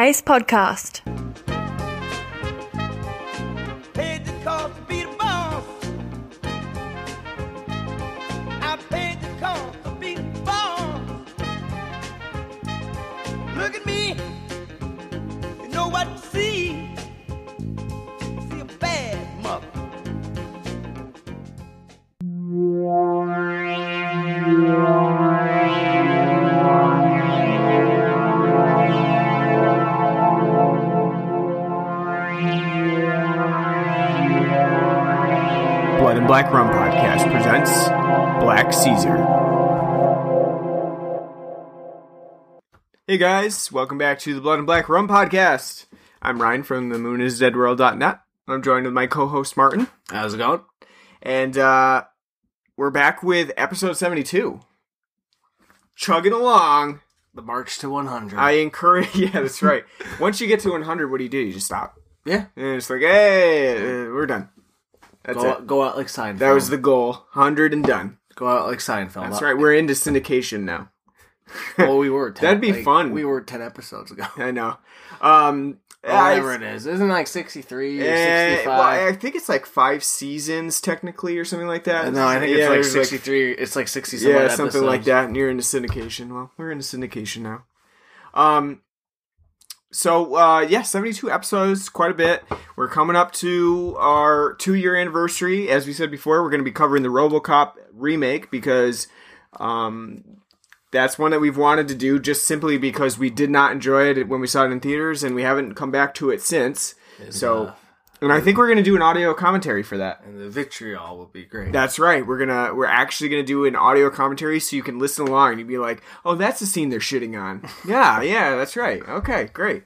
Ace Podcast. Hey guys, welcome back to the Blood and Black Rum Podcast. I'm Ryan from the Moon is Dead moonisdeadworld.net. I'm joined with my co-host Martin, How's it going? and uh, we're back with episode 72. Chugging along. The March to 100. I encourage. Yeah, that's right. Once you get to 100, what do you do? You just stop. yeah. And it's like, hey, uh, we're done. That's Go, it. out, go out like Seinfeld. That was the goal. 100 and done. Go out like Seinfeld. That's right. We're into syndication now. Well, we were. 10, That'd be like, fun. We were 10 episodes ago. I know. Um, whatever it is. Isn't it like 63 or eh, 65? well, I think it's like five seasons technically, or something like that. no, I think Yeah, it's like there's 63. it's like 60 some yeah, something like that. And you're into syndication. Well, we're into syndication now. Um, so uh, yeah, 72 episodes, quite a bit. We're coming up to our two year anniversary. As we said before, we're going to be covering the RoboCop remake because um, that's one that we've wanted to do just simply because we did not enjoy it when we saw it in theaters, and we haven't come back to it since. so, enough. and I think we're going to do an audio commentary for that. And the vitriol will be great. That's right. We're gonna we're actually gonna do an audio commentary so you can listen along and you'd be like, oh, that's the scene they're shitting on. yeah, yeah, that's right. Okay, great.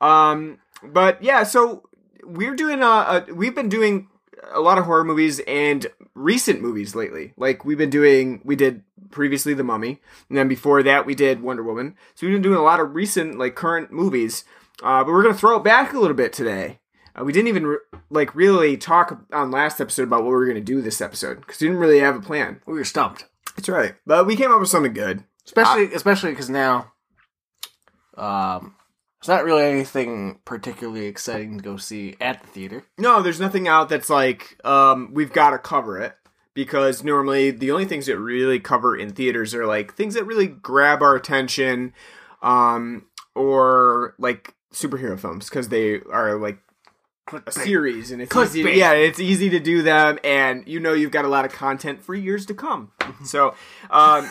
Um, but yeah, so we're doing uh, a we've been doing a lot of horror movies and recent movies lately. Like we've been doing, we did previously The Mummy, and then before that we did Wonder Woman. So we've been doing a lot of recent, like current movies. Uh, but we're gonna throw it back a little bit today. Uh, we didn't even re- like really talk on last episode about what we were gonna do this episode because we didn't really have a plan. we were stumped. That's right, but we came up with something good. Especially especially because now um, it's not really anything particularly exciting to go see at the theater. No, there's nothing out that's like um, we've got to cover it because normally the only things that really cover in theaters are like things that really grab our attention, um, or like superhero films because they are like a series and it's easy. To, yeah, it's easy to do them, and you know you've got a lot of content for years to come. so, um,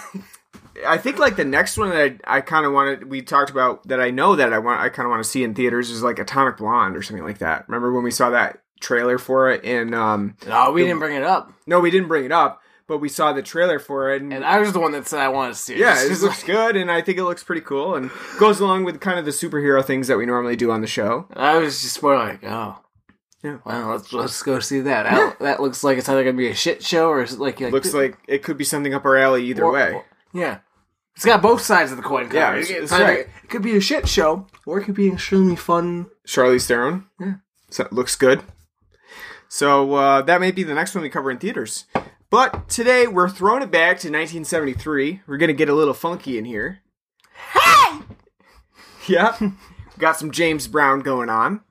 I think like the next one that I, I kind of wanted we talked about that I know that I want I kind of want to see in theaters is like Atomic Blonde or something like that. Remember when we saw that trailer for it? And um, No, we didn't bring it up. no, we didn't bring it up, but we saw the trailer for it, and, And I was the one that said I wanted to see it. yeah, it Just it 'cause, looks good, and I think it looks pretty cool, and goes along with kind of the superhero things that we normally do on the show. I was just more like, oh, Yeah. Well, let's let's go see that. That, that looks like it's either gonna be a shit show or like, like Looks like it could be something up our alley either or- way. Or- yeah, it's got both sides of the coin. Yeah, covered. it's- It's it's either- right. It could be a shit show or it could be an extremely fun. Charlize Theron. Yeah. So, looks good. So uh, that may be the next one we cover in theaters. But today we're throwing it back to 1973. We're gonna get a little funky in here. Hey! yeah, got some James Brown going on.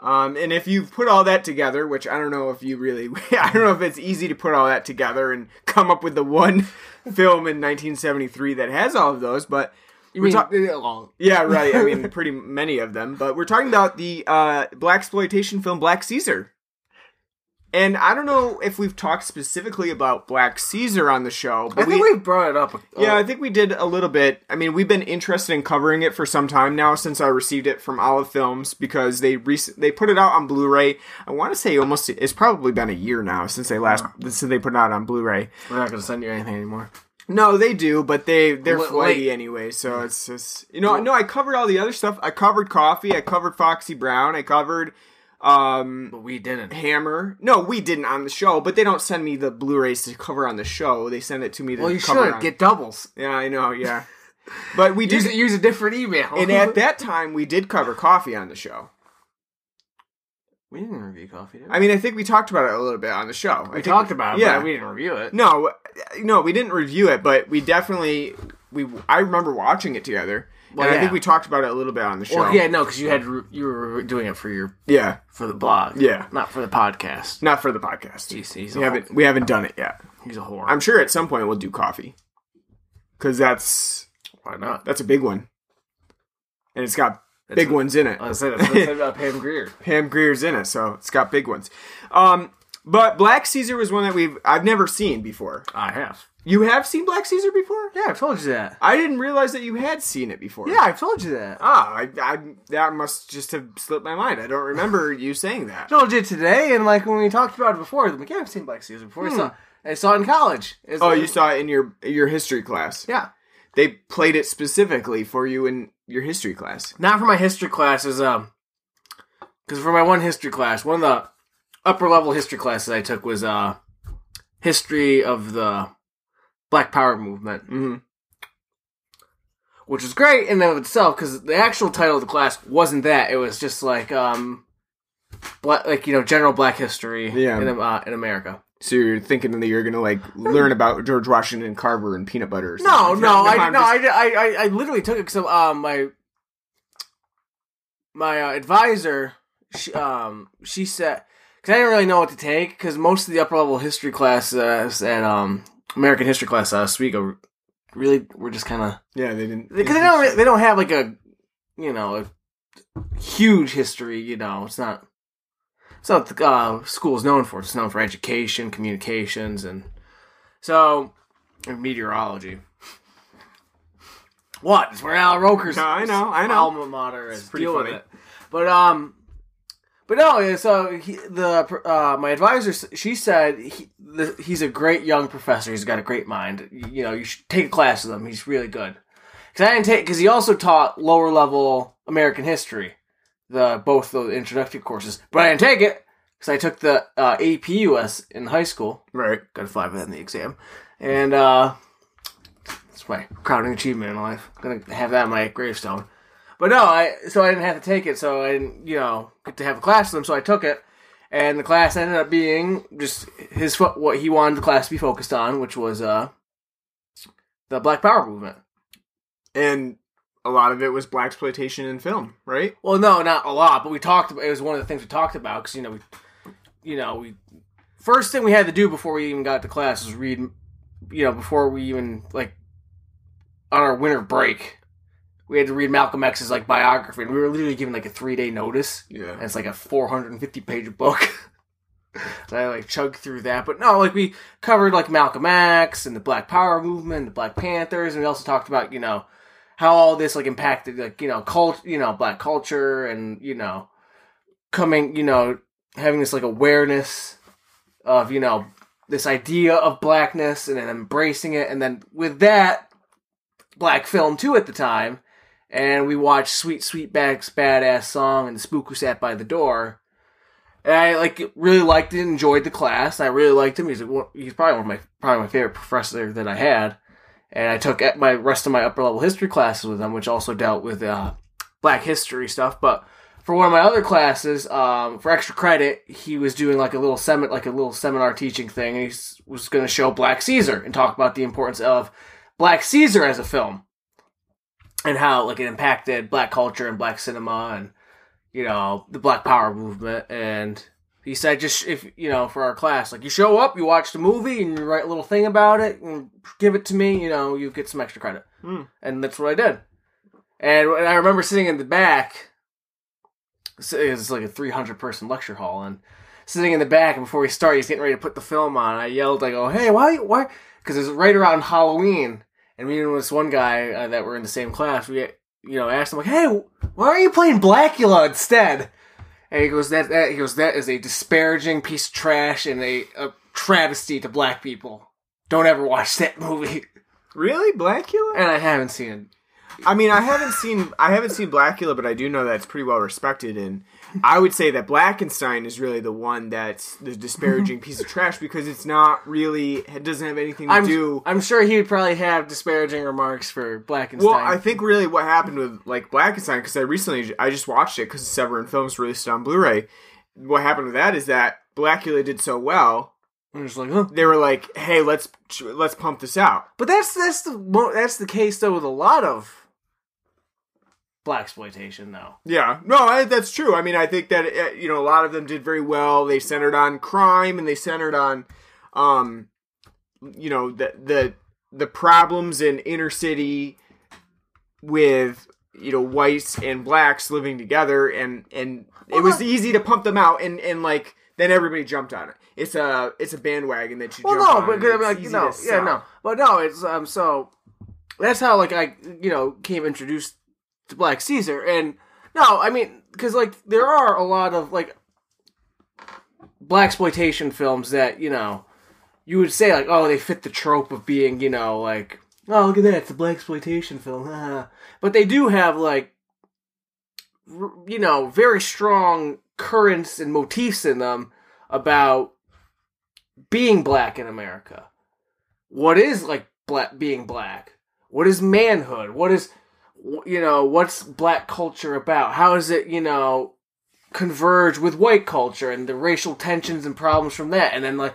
Um, and if you put all that together, which I don't know if you really, I don't know if it's easy to put all that together and come up with the one film in 1973 that has all of those, but You We're mean talk- well, yeah, right. I mean, pretty many of them. But we're talking about the uh, black exploitation film Black Caesar. And I don't know if we've talked specifically about Black Caesar on the show, I but think we, we brought it up. uh, yeah, I think we did a little bit. I mean, we've been interested in covering it for some time now since I received it from Olive Films because they rec- they put it out on Blu-ray. I want to say almost it's probably been a year now since they last since they put it out on Blu-ray. we're not gonna send you anything anymore. No, they do, but they they're Wait, flighty wait. anyway. So it's just you know no. I covered all the other stuff. I covered Coffy. I covered Foxy Brown. I covered um But we didn't. Hammer. No, we didn't on the show, but they don't send me the Blu-rays to cover on the show. They send it to me to Well, you cover should on- get doubles. Yeah, I know. Yeah, but we did. Use use a different email. and at that time, we did cover Coffy on the show. we didn't review Coffy. Did we? I mean, I think we talked about it a little bit on the show. I we think- talked about it, Yeah, but we didn't review it. No, no, we didn't review it, but we definitely we. I remember watching it together, Well, and I think we talked about it a little bit on the show. Well, yeah, no, because you had you were doing it for your yeah, for the blog, Yeah. not for the podcast. not for the podcast. He's, he's we haven't we haven't done it yet. He's a whore. I'm sure at some point we'll do Coffy because that's Why not? that's a big one, and it's got That's big what- ones in it. I said that's what I said about Pam Grier. Pam Grier's in it, so it's got big ones. Um, but Black Caesar was one that we've I've never seen before. I have. You have seen Black Caesar before? Yeah, I've told you that. I didn't realize that you had seen it before. Yeah, I've told you that. Ah, I, I that must just have slipped my mind. I don't remember you saying that. I told you today, and like when we talked about it before, I'm like, yeah, I've seen Black Caesar before. I saw, I saw it in college. It's Oh, like- you saw it in your your history class. Yeah, They played it specifically for you in your history class. not for my history classes. Um, because for my one history class, one of the upper level history classes I took was uh, history of the Black Power movement, hmm which was great in and of itself. Because the actual title of the class wasn't that; it was just like um, black, like you know, general Black history Yeah. in uh, in America. So you're thinking that you're gonna like learn about George Washington Carver and peanut butter? Or No, something. no, I no, just- I, I, I, I literally took it because um, my my uh, advisor, she, um, she said because I didn't really know what to take because most of the upper level history classes at um American history class uh, Oswego really were just kind of yeah, they didn't because they don't they don't have like a you know a huge history. You know, it's not it's not the uh, school's known for. It's known for education, communications, and so and meteorology. What? It's where Al Roker's No, I know, I know. alma mater is. pretty Deal with funny. it. But um, but no. So he, the uh, my advisor, she said he, the, he's a great young professor. He's got a great mind. You, know, you should take a class with him. He's really good. Because I didn't take because he also taught lower level American history, the both the introductory courses. But I didn't take it because I took the uh, AP US in high school. right. Got a five in the exam, and uh, it's my crowning achievement in life. I'm gonna have that on my gravestone. But no, I so I didn't have to take it, so I didn't, you know, get to have a class with him. So I took it, and the class ended up being just his fo- what he wanted the class to be focused on, which was uh the Black Power movement. And a lot of it was black exploitation in film, right? Well, no, not a lot, but we talked about it was one of the things we talked about because you know we, you know we first thing we had to do before we even got to class was read, you know, before we even like on our winter break, we had to read Malcolm X's like biography, and we were literally given like a three day notice, Yeah. and it's like a four hundred and fifty page book. so I like chugged through that, but no, like we covered like Malcolm X and the Black Power movement, the Black Panthers, and we also talked about you know how all this like impacted like you know cult you know black culture and you know coming you know having this like awareness of you know this idea of blackness and then embracing it and then with that black film too at the time and we watched sweet sweetback's badass song and spook who sat by the door and I like really liked it, enjoyed the class. I really liked him. He's a, he's probably one of my probably my favorite professor that I had and I took my rest of my upper level history classes with him, which also dealt with uh, Black history stuff. But for one of my other classes, um, for extra credit, he was doing like a little seminar, like a little seminar teaching thing, and he was going to show Black Caesar and talk about the importance of Black Caesar as a film and how like it impacted Black culture and Black cinema and you know the Black Power movement. And he said just if you know for our class like you show up you watch the movie and you write a little thing about it and give it to me you know you get some extra credit. Hmm. and that's what i did. And i remember sitting in the back it was like a 300 person lecture hall and sitting in the back and before we start he's getting ready to put the film on. I yelled i go hey why why? Because it's right around halloween and me and this one guy uh, that were in the same class we you know asked him like hey why aren't you playing blackula instead and he goes, that, that he goes, that is a disparaging piece of trash and a, a travesty to black people. Don't ever watch that movie. Really, Blackula? And I haven't seen it. I mean, I haven't seen I haven't seen Blackula, but I do know that it's pretty well respected, and I would say that Blackenstein is really the one that's the disparaging piece of trash because it's not really it doesn't have anything to I'm, do. I'm sure he would probably have disparaging remarks for Blackenstein. Well, I think really what happened with like Blackenstein because I recently I just watched it because Severin Films released it on Blu-ray. What happened with that is that Blackula did so well, I'm just like, huh. they were like, "Hey, let's let's pump this out." But that's that's the that's the case though with a lot of black exploitation though. Yeah, no, I, that's true. I mean, I think that uh, you know a lot of them did very well. They centered on crime and they centered on, um, you know, the the the problems in inner city with you know whites and blacks living together, and and it was easy to pump them out, and and like then everybody jumped on it. It's a it's a bandwagon that you Well, jump no, on. but and I mean, it's like easy no, to yeah, no, but no, it's um. So that's how like I you know came introduced to Black Caesar, and no, I mean because like there are a lot of like black exploitation films that you know you would say like oh they fit the trope of being you know like oh look at that it's a black exploitation film, but they do have like you know very strong currents and motifs in them about being black in America. What is like black being black? What is manhood? What is you know, what's black culture about? How does it, you know, converge with white culture and the racial tensions and problems from that? And then like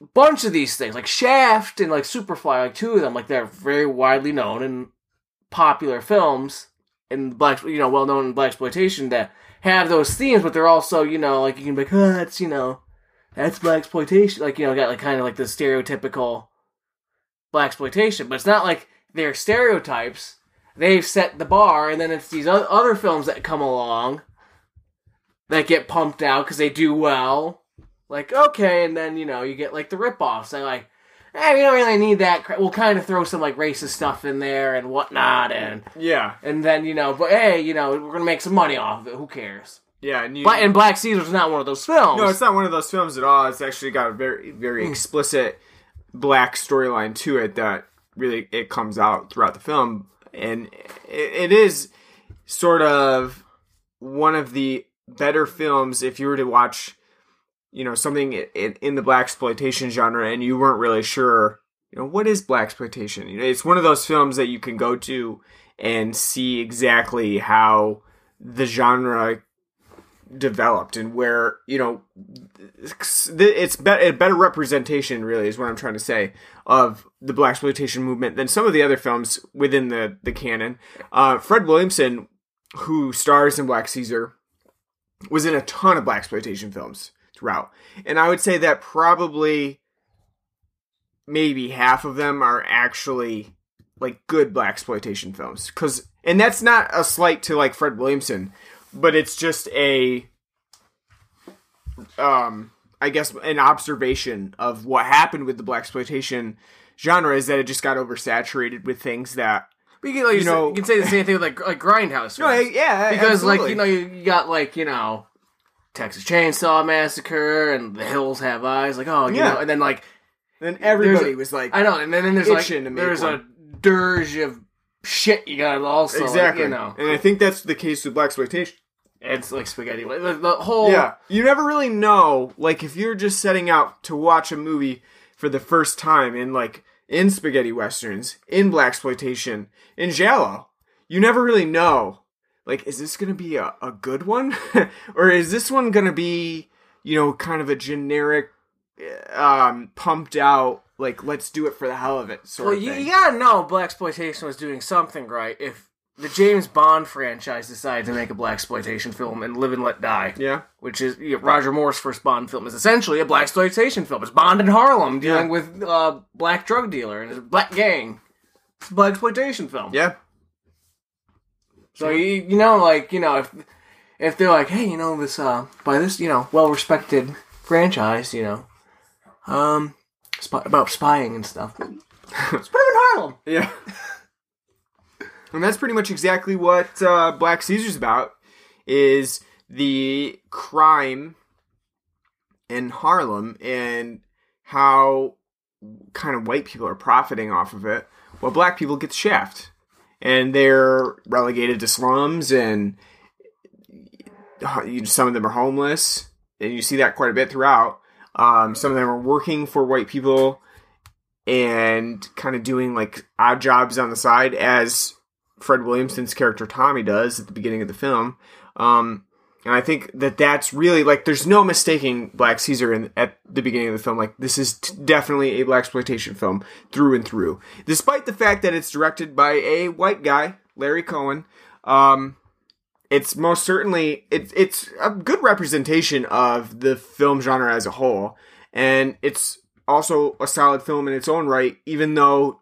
a bunch of these things, like Shaft and like Superfly, like two of them, like they're very widely known and popular films in black, you know, well known in black exploitation that have those themes, but they're also, you know, like you can be like, oh, that's you know, that's black exploitation. Like you know, got like kind of like the stereotypical black exploitation, but it's not like they're stereotypes. They've set the bar, and then it's these other films that come along that get pumped out because they do well. Like okay, and then you know you get like the ripoffs. They're like, eh, we don't really need that. We'll kind of throw some like racist stuff in there and whatnot, and Yeah, and then you know, but hey, you know, we're gonna make some money off of it. Who cares? yeah, and you, But and Black Caesar's not one of those films. No, it's not one of those films at all. It's actually got a very, Hmm. very explicit black storyline to it that really it comes out throughout the film, and it, is sort of one of the better films if you were to watch, you know, something in, in the black exploitation genre and you weren't really sure, you know, what is black exploitation. You know, it's one of those films that you can go to and see exactly how the genre developed and where you know it's a better representation really is what i'm trying to say of the black exploitation movement than some of the other films within the the canon. Uh, fred williamson who stars in black caesar was in a ton of black exploitation films throughout. And i would say that probably maybe half of them are actually like good black exploitation films. Because and that's not a slight to like fred williamson but it's just a um i guess an observation of what happened with the black exploitation genre is that it just got oversaturated with things that you, can, like, you know- you can say the same thing with like like Grindhouse. no films. yeah because like you know you, you got like you know Texas Chainsaw Massacre and The Hills Have Eyes. Like oh you Yeah. know, and then like and everybody a- was like I know, and then, then there's like Itching to make there's one. a dirge of shit you got also like, exactly you know and i think that's the case with black exploitation it's like spaghetti. The, the whole Yeah, you never really know. Like, if you're just setting out to watch a movie for the first time in like in spaghetti westerns, in black exploitation, in giallo, you never really know. Like, is this gonna be a, a good one, or is this one gonna be, you know, kind of a generic, um, pumped out, like let's do it for the hell of it sort Well, of you, thing. you gotta know black exploitation was doing something right if the James Bond franchise decided to make a black exploitation film and Live and Let Die. yeah, which is you know, Roger Moore's first Bond film, is essentially a black exploitation film. It's Bond in Harlem dealing Yeah. with a uh, black drug dealer and his black gang. It's a black exploitation film. yeah, So you you know like you know if if they're like hey you know this uh by this you know well respected franchise you know um spy- about spying and stuff. Let's put him in Harlem. Yeah. and that's pretty much exactly what uh, Black Caesar's about is the crime in Harlem and how kind of white people are profiting off of it while black people get the shaft. And they're relegated to slums and some of them are homeless and you see that quite a bit throughout. Um, some of them are working for white people and kind of doing like odd jobs on the side as Fred Williamson's character Tommy does at the beginning of the film. Um, and I think that that's really like there's no mistaking Black Caesar in, at the beginning of the film. Like this is t- definitely a black exploitation film through and through, despite the fact that it's directed by a white guy, Larry Cohen. Um, it's most certainly it's it's a good representation of the film genre as a whole, and it's also a solid film in its own right. Even though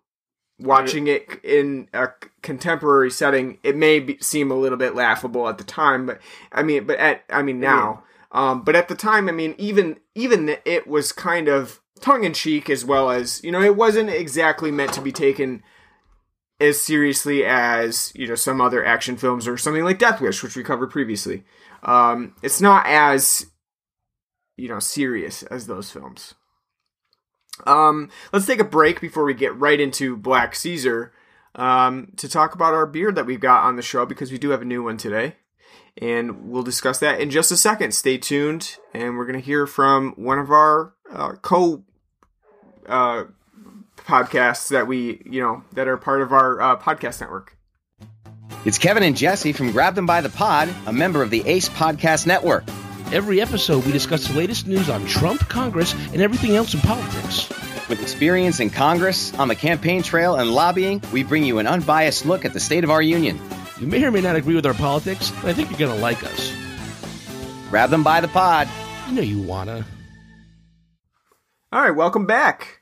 watching it in a contemporary setting, it may be, seem a little bit laughable at the time, but I mean, but at I mean now, um, but at the time, I mean, even even it was kind of tongue in cheek as well as you know, it wasn't exactly meant to be taken as seriously as you know some other action films or something like Death Wish, which we covered previously. Um, it's not as you know serious as those films. Um, let's take a break before we get right into Black Caesar um, to talk about our beer that we've got on the show because we do have a new one today. And we'll discuss that in just a second. Stay tuned, and we're going to hear from one of our uh, co uh, podcasts that we, you know, that are part of our uh, podcast network. It's Kevin and Jesse from Grab Them by the Pod, a member of the ACE Podcast Network. Every episode, we discuss the latest news on Trump, Congress, and everything else in politics. With experience in Congress, on the campaign trail, and lobbying, we bring you an unbiased look at the state of our union. You may or may not agree with our politics, but I think you're going to like us. Grab them by the pod. You know you wanna. All right, welcome back.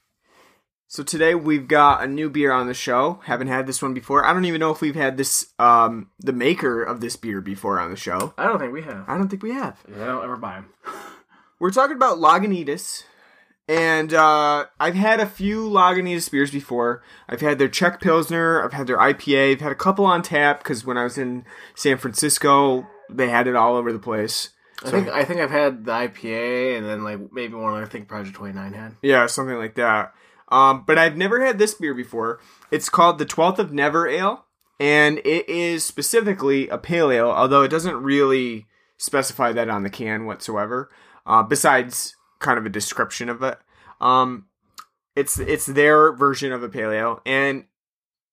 So today we've got a new beer on the show. Haven't had this one before. I don't even know if we've had this, um, the maker of this beer before on the show. I don't think we have. I don't think we have. Yeah, I don't ever buy them. We're talking about Lagunitas, and uh, I've had a few Lagunitas beers before. I've had their Czech Pilsner, I've had their IPA, I've had a couple on tap because when I was in San Francisco, they had it all over the place. I think I think I've had the IPA and then like maybe one I think Project Twenty Nine had. Yeah, something like that. Um, but I've never had this beer before. It's called the Twelfth of Never Ale, and it is specifically a pale ale, although it doesn't really specify that on the can whatsoever. Uh, besides kind of a description of it, um, it's it's their version of a pale ale, and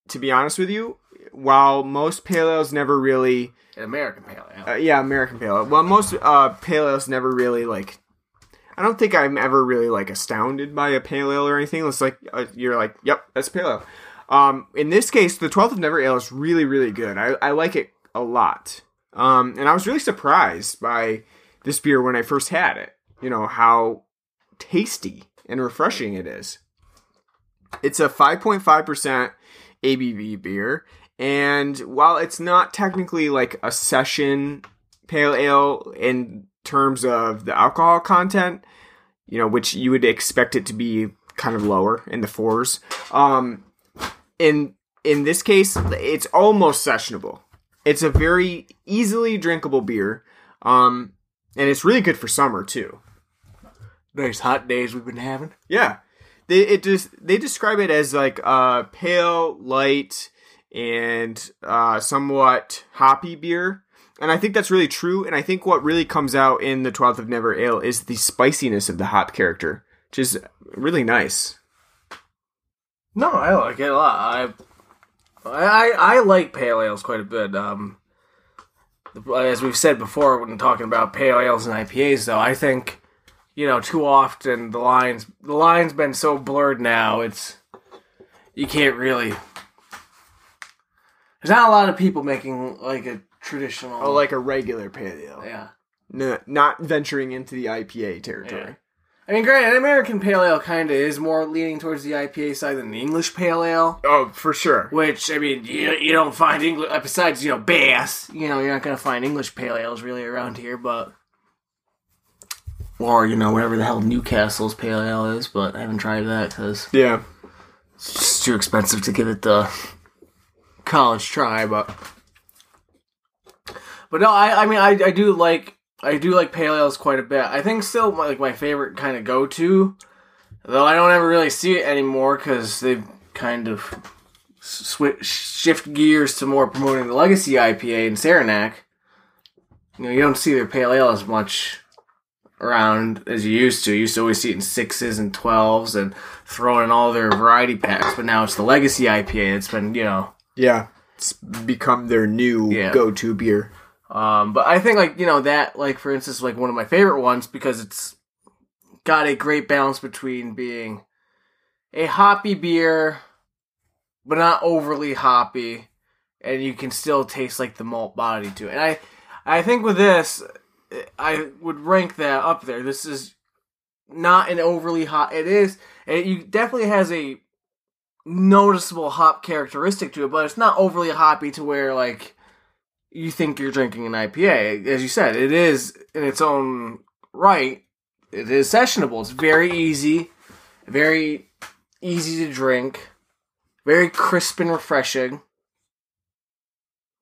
to be honest with you, while most pale ales never really An American Pale Ale. uh, yeah, American pale ale. Well, most uh, pale ales never really like. I don't think I'm ever really like astounded by a pale ale or anything. It's like uh, you're like, yep, that's pale ale. Um, in this case, the 12th of Never Ale is really, really good. I, I like it a lot. Um, and I was really surprised by this beer when I first had it. You know how tasty and refreshing it is. It's a 5.5% ABV beer, and while it's not technically like a session pale ale in terms of the alcohol content, you know, which you would expect it to be kind of lower in the fours, um, in in this case, it's almost sessionable. It's a very easily drinkable beer, um, and it's really good for summer too. Nice hot days we've been having. Yeah, they it just they describe it as like uh pale, light, and uh somewhat hoppy beer, and I think that's really true. And I think what really comes out in the Twelfth of Never Ale is the spiciness of the hop character, which is really nice. No, I like it a lot. I, I, I like pale ales quite a bit. Um, as we've said before when talking about pale ales and IPAs, though, I think you know too often the lines the lines been so blurred now. It's you can't really. There's not a lot of people making like a traditional. Oh, like a regular pale ale, yeah. no, not venturing into the IPA territory. I mean, granted, American Pale Ale kind of is more leaning towards the IPA side than the English Pale Ale. Oh, for sure. Which I mean, you, you don't find English uh, besides you know Bass. You know, you're not gonna find English pale ales really around here, but or you know whatever the hell Newcastle's pale ale is. But I haven't tried that because Yeah. it's just too expensive to give it the college try. But but no, I I mean I I do like I do like pale ales quite a bit. I think still my, like my favorite kind of go to, though I don't ever really see it anymore because they've kind of switch shift gears to more promoting the legacy IPA and Saranac. You know, you don't see their pale ale as much around as you used to. You used to always see it in sixes and twelves and throwing in all their variety packs, but now it's the legacy IPA that's been, you know, Yeah. It's become their new Yeah. go-to beer. Um, but I think like you know that like for instance like one of my favorite ones because it's got a great balance between being a hoppy beer, but not overly hoppy, and you can still taste like the malt body to it. And I, I think with this, I would rank that up there. This is not an overly hot. It is. It definitely has a noticeable hop characteristic to it, but it's not overly hoppy to where like you think you're drinking an IPA. As you said, it is in its own right. It is sessionable. It's very easy, very easy to drink, very crisp and refreshing.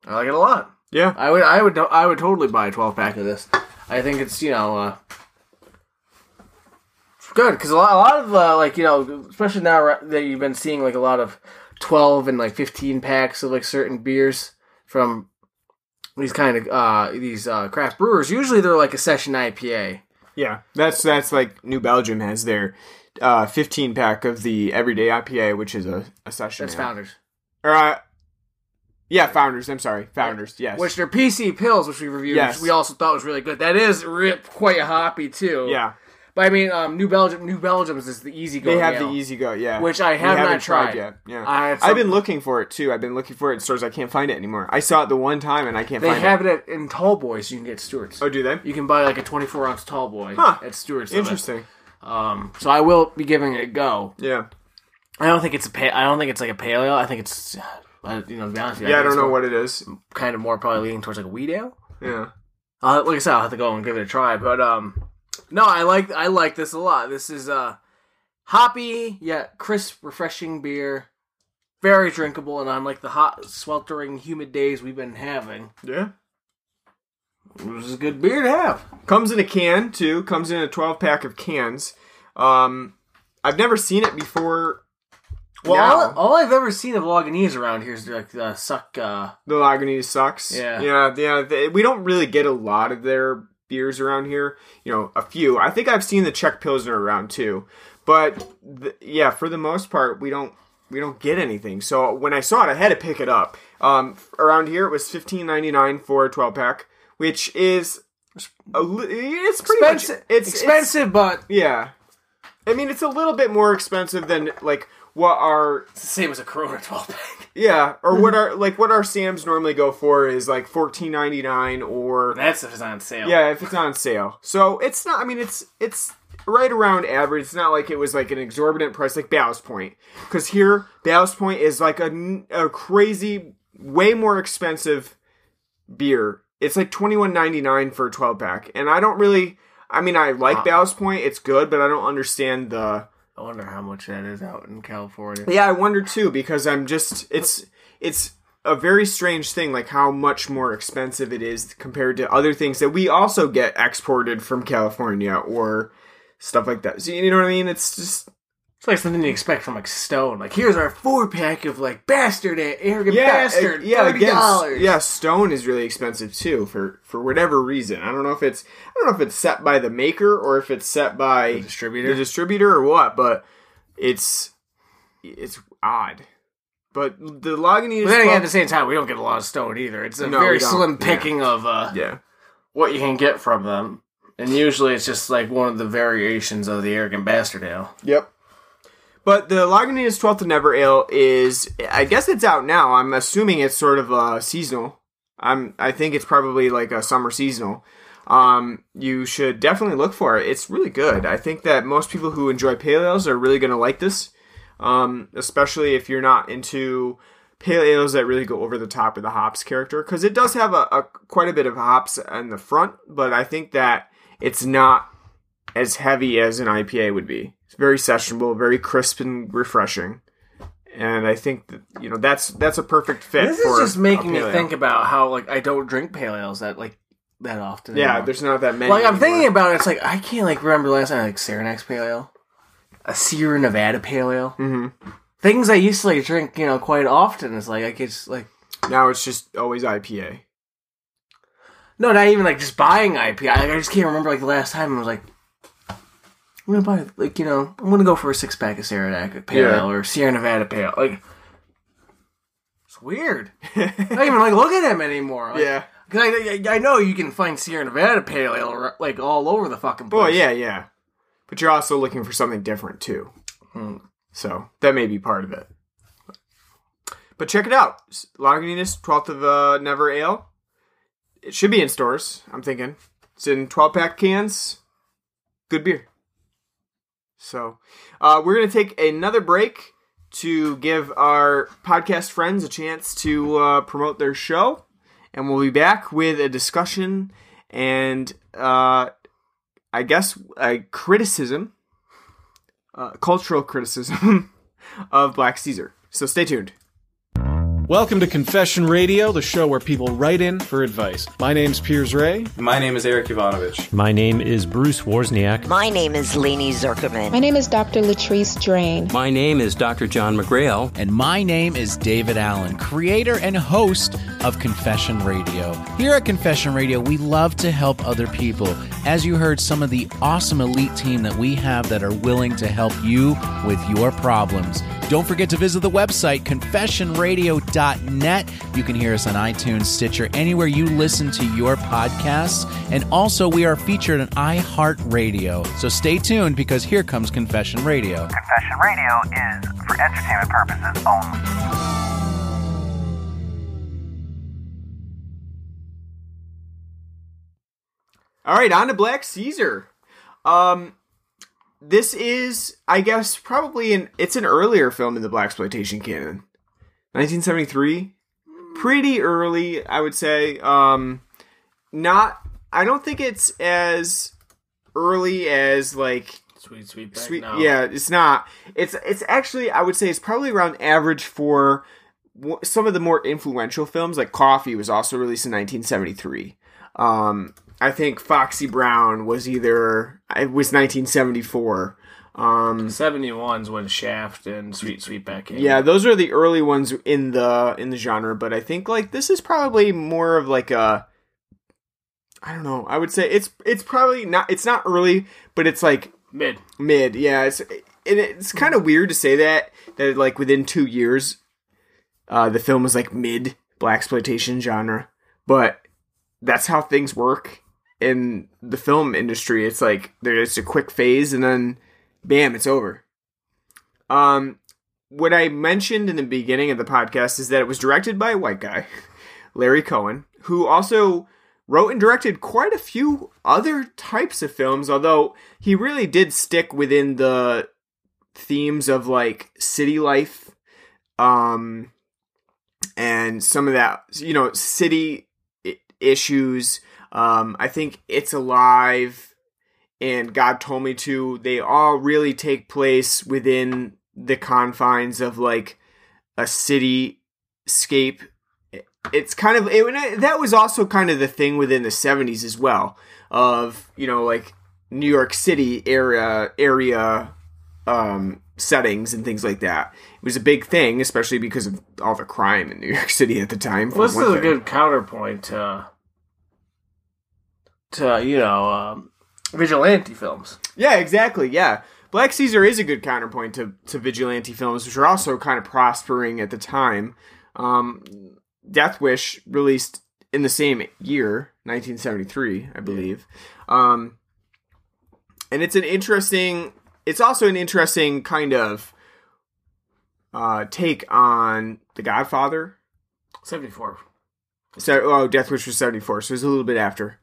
I like it a lot. Yeah. I would, I would, I would totally buy a twelve pack of this. I think it's you know uh, good because a lot, a lot of uh, like you know, especially now that you've been seeing like a lot of twelve and like fifteen packs of like certain beers from these kind of uh these uh craft brewers. Usually they're like a session IPA. Yeah. That's that's like New Belgium has their uh 15 pack of the everyday IPA, which is a, a session. That's ale. Founders, Or uh, yeah, founders. I'm sorry, founders. Yes. which they're PC Pils, which we reviewed. Yes. Which we also thought was really good. That is re- quite hoppy too. yeah, but I mean, um, New Belgium, New Belgium's is the easy go. they have the easy go. Yeah, Which I have not tried. yet. Yeah, I- it's I've been looking for it too. I've been looking for it in stores. I can't find it anymore. I saw it the one time and I can't They find have it. it at, in Tall Boys. You can get Stewart's. Oh, do they? You can buy like a 24 ounce Tall Boy Huh. at Stewart's. Interesting. Um, so I will be giving it a go. Yeah. I don't think it's a pa- I don't think it's like a pale ale. I think it's, uh, you know, to be honest you, Yeah, I think don't know more- what it is. kind of more probably leaning towards like a wheat ale. Yeah. Uh, like I said, I'll have to go and give it a try. But um, no, I like I like this a lot. This is uh, hoppy yet crisp, refreshing beer. Very drinkable, and on like the hot, sweltering, humid days we've been having, Yeah. this is a good beer to have. Comes in a can too. Comes in a 12 pack of cans. Um, I've never seen it before. Well, all, all I've ever seen of Lagunitas around here is like the suck. Uh, The Lagunitas sucks. Yeah. yeah, yeah. They, we don't really get a lot of their beers around here. You know, a few. I think I've seen the Czech Pilsner around too, but the, yeah, for the most part, we don't we don't get anything. So when I saw it, I had to pick it up. Um, around here, it was fifteen ninety nine for a twelve pack, which is a li- it's pretty expensive, much it's expensive, but yeah, I mean, it's a little bit more expensive than like what our the same as a Corona 12 pack. yeah, or what our like what our Sam's normally go for is like fourteen ninety nine or That's if it's on sale. yeah, if it's on sale. So it's not. I mean, it's it's right around average. It's not like it was like an exorbitant price like Ballast Point, because here Ballast Point is like a a crazy, way more expensive beer. It's like twenty one ninety nine for a twelve pack, and I don't really. I mean, I like ah. Ballast Point. It's good, but I don't understand the. I wonder how much that is out in California. Yeah, I wonder too because I'm just it's it's a very strange thing like how much more expensive it is compared to other things that we also get exported from California or stuff like that. So you know what I mean? It's just It's like something you expect from like Stone. Like here's our four pack of like bastard, arrogant yeah, bastard, uh, yeah, thirty again, dollars. yeah. Stone is really expensive too for for whatever reason. I don't know if it's I don't know if it's set by the maker or if it's set by the distributor? the distributor or what, but it's it's odd. But the Lagunitas, But then again, 12 at the same time, we don't get a lot of Stone either. It's a No, very slim Yeah. picking of uh, yeah. what you can get from them, and usually it's just like one of the variations of the arrogant bastard ale. Yep. But the Lagunitas 12th and Never Ale is, I guess it's out now. I'm assuming it's sort of uh, seasonal. I'm, I think it's probably like a summer seasonal. Um, you should definitely look for it. It's really good. I think that most people who enjoy pale ales are really going to like this. Um, especially if you're not into pale ales that really go over the top of the hops character, because it does have a, a quite a bit of hops in the front, but I think that it's not as heavy as an IPA would be. It's very sessionable, very crisp and refreshing. And I think that you know that's that's a perfect fit. This is just making me think about how like I don't drink pale ales that like that often. Yeah, anymore. there's not that many. like I'm anymore. thinking about it. It's like I can't like remember the last time I like Saranac's pale ale, a Sierra Nevada pale ale. Mm-hmm. Things I used to like drink, you know, quite often. It's like I just like now it's just always IPA. no, not even like just buying IPA. Like, I just can't remember like the last time I was like. I'm gonna buy like you know I'm gonna go for a six pack of Saranac pale Yeah. ale or Sierra Nevada pale like it's weird. I don't even like look at them anymore. Like, Yeah. Cause I, I I know you can find Sierra Nevada pale ale like all over the fucking place. Well, yeah, yeah. But you're also looking for something different too. Hmm. So that may be part of it. but check it out. Lagunitas, 12th of uh, Never Ale. It should be in stores, I'm thinking. It's in 12 pack cans. Good beer. So, uh, we're going to take another break to give our podcast friends a chance to uh, promote their show. And we'll be back with a discussion and, uh, I guess, a criticism, uh, cultural criticism of Black Caesar. So, stay tuned. Welcome to Confession Radio, the show where people write in for advice. My name's Piers Ray. My name is Eric Ivanovich. My name is Bruce Wozniak. My name is Leni Zerkerman. My name is Dr. Latrice Drain. My name is Dr. John McGrail. And my name is David Allen, creator and host of Confession Radio. Here at Confession Radio, we love to help other people. As you heard, some of the awesome elite team that we have that are willing to help you with your problems. Don't forget to visit the website, confessionradio.net. You can hear us on iTunes, Stitcher, anywhere you listen to your podcasts. And also, we are featured on iHeartRadio. So stay tuned because here comes Confession Radio. Confession Radio is for entertainment purposes only. All right, on to Black Caesar. Um, this is, I guess, probably an it's an earlier film in the black exploitation canon. 1973, pretty early, I would say. Um, not, I don't think it's as early as like Sweet Sweet sweet. Yeah, it's not. It's it's actually I would say it's probably around average for w- some of the more influential films. Like Coffy was also released in 1973. Um, I think Foxy Brown was either it was 1974. Um, 71's when Shaft and Sweet Sweetback came. yeah, those are the early ones in the in the genre. But I think like this is probably more of like a I don't know. I would say it's it's probably not it's not early, but it's like mid mid. Yeah, it's and it's kind of weird to say that that like within two years, uh, the film was like mid black exploitation genre, but that's how things work in the film industry. It's like there's a quick phase and then bam, it's over. Um, what I mentioned in the beginning of the podcast is that it was directed by a white guy, Larry Cohen, who also wrote and directed quite a few other types of films, although he really did stick within the themes of like city life, um, and some of that, you know, city issues. Um, I think It's Alive and God Told Me to, they all really take place within the confines of like a cityscape. It's kind of, it, that was also kind of the thing within the 70s as well, of, you know, like New York City area, area, um, settings and things like that. It was a big thing, especially because of all the crime in New York City at the time. Well, this is a good counterpoint to, to you know, um, vigilante films. Yeah, exactly. Yeah. Black Caesar is a good counterpoint to, to vigilante films, which are also kind of prospering at the time. Um, Death Wish released in the same year, 1973, I believe. Um, and it's an interesting, it's also an interesting kind of uh, take on The Godfather. 74. So, oh, Death Wish was 74, so it was a little bit after.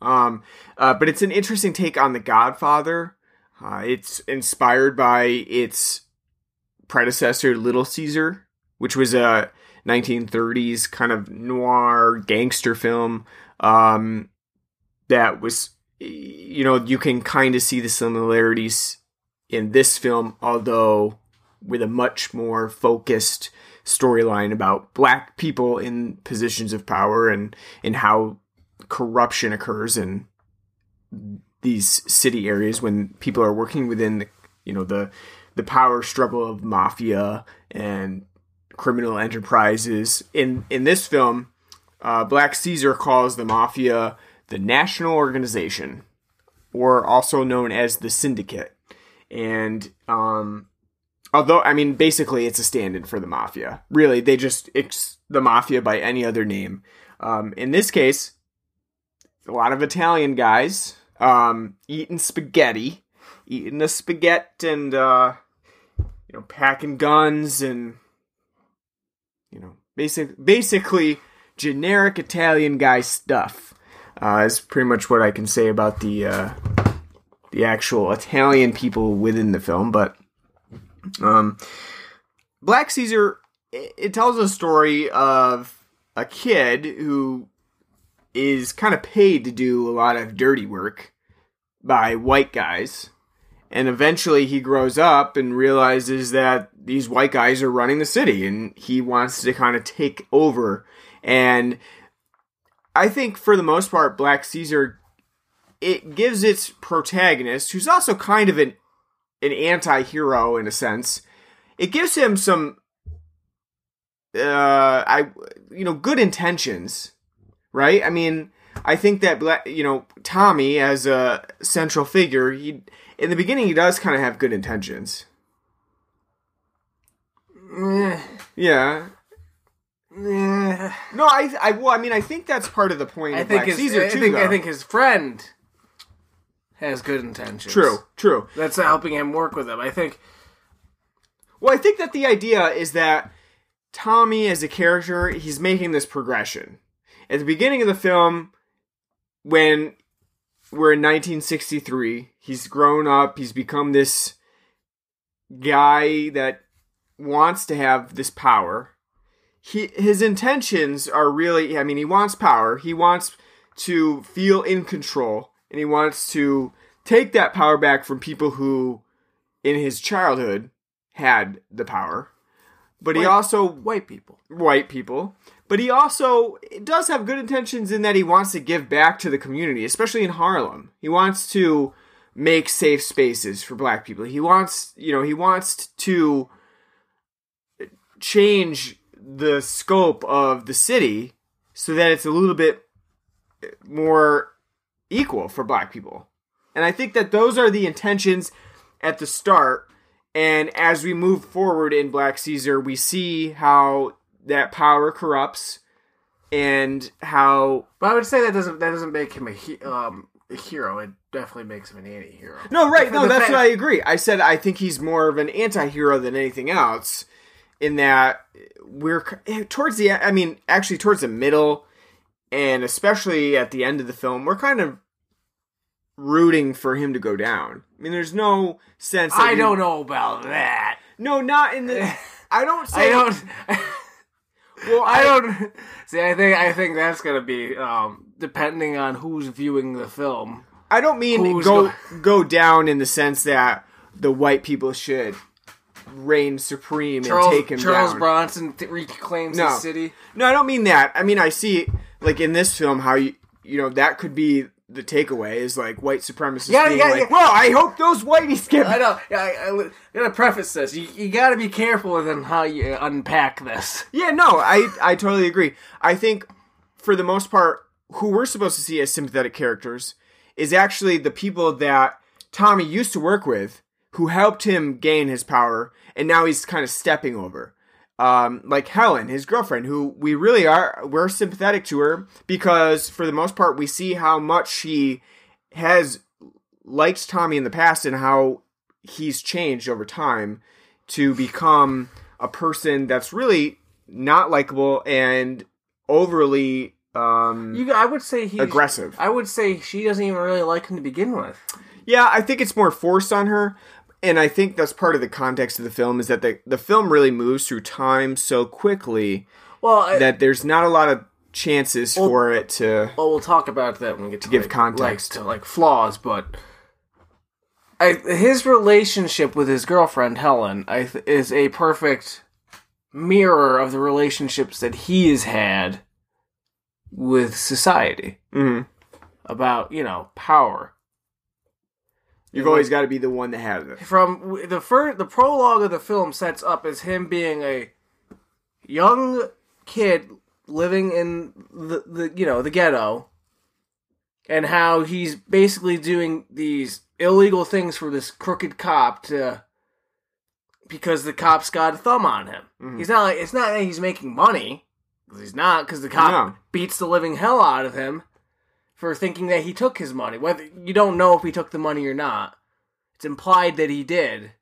Um, uh, but it's an interesting take on The Godfather. Uh, it's inspired by its predecessor, Little Caesar, which was a 1930s kind of noir gangster film. Um, that was, you know, you can kind of see the similarities in this film, although with a much more focused storyline about black people in positions of power and and how corruption occurs in these city areas when people are working within the you know the the power struggle of mafia and criminal enterprises. In in this film uh, black caesar calls the mafia the national organization or also known as the syndicate. And um although i mean basically it's a stand-in for the mafia. Really they just it's the mafia by any other name. Um in this case a lot of italian guys um eating spaghetti eating the spaghetti and uh you know packing guns and you know, basic, basically generic Italian guy stuff. Uh, is pretty much what I can say about the uh, the actual Italian people within the film. But um, Black Caesar, it, it tells a story of a kid who is kind of paid to do a lot of dirty work by white guys. And eventually he grows up and realizes that these white guys are running the city and he wants to kind of take over. And I think for the most part, Black Caesar, it gives its protagonist, who's also kind of an, an anti hero in a sense, it gives him some, uh, I, you know, good intentions, right? I mean, I think that you know, Tommy as a central figure, he in the beginning he does kind of have good intentions. Yeah. No, I, I, well, I mean, I think that's part of the point I of think Black his, Caesar I too. think I think his friend has good intentions. True, true. That's helping him work with him. I think. Well, I think that the idea is that Tommy, as a character, he's making this progression. At the beginning of the film, when we're in 1963, he's grown up, he's become this guy that wants to have this power. He, his intentions are really, I mean, he wants power. He wants to feel in control, and he wants to take that power back from people who, in his childhood, had the power. But he also white people. white people. But he also does have good intentions in that he wants to give back to the community, especially in Harlem. He wants to make safe spaces for black people. He wants, you know, he wants to change the scope of the city so that it's a little bit more equal for black people. And I think that those are the intentions at the start. And as we move forward in Black Caesar, we see how that power corrupts and how But I would say that doesn't that doesn't make him a, he, um, a hero. It definitely makes him an anti-hero. No, right. No, that's fact- what I agree. I said I think he's more of an anti-hero than anything else in that we're towards the I mean, actually towards the middle and especially at the end of the film, we're kind of rooting for him to go down. I mean, there's no sense I don't know about that. No, not in the I don't say I don't. Well, I don't see. I think I think that's gonna be um, depending on who's viewing the film. I don't mean Who's go go- go down in the sense that the white people should reign supreme Charles, and take him Charles down. Bronson th- reclaims No. the city. No, I don't mean that. I mean I see like in this film how you you know that could be the takeaway is like white supremacists Yeah, being yeah, like, yeah. well, I hope those whiteys get. I know. Yeah, I, I, I gotta preface this. You, you gotta be careful with how you unpack this. Yeah, no, I I totally agree. I think for the most part, who we're supposed to see as sympathetic characters is actually the people that Tommy used to work with, who helped him gain his power, and now he's kind of stepping over. Um, like Helen, his girlfriend, who we really are, we're sympathetic to her because for the most part, we see how much she has liked Tommy in the past and how he's changed over time to become a person that's really not likable and overly um You, I would say he's aggressive. I would say she doesn't even really like him to begin with. Yeah, I think it's more forced on her. And I think that's part of the context of the film is that the, the film really moves through time so quickly Well, I, that there's not a lot of chances Well- for it to well, we'll talk about that when we get to give like, context. like, to, like flaws, but I, his relationship with his girlfriend Helen I th- is a perfect mirror of the relationships that he has had with society Mhm. about you know power. You've always got to be the one that has it. from the first the prologue of the film sets up as him being a young kid living in the, the you know the ghetto and how he's basically doing these illegal things for this crooked cop to because the cop's got a thumb on him. Mm-hmm. He's not like it's not that he's making money he's not because the cop No. beats the living hell out of him for thinking that he took his money. Whether you don't know if he took the money or not, it's implied that he did,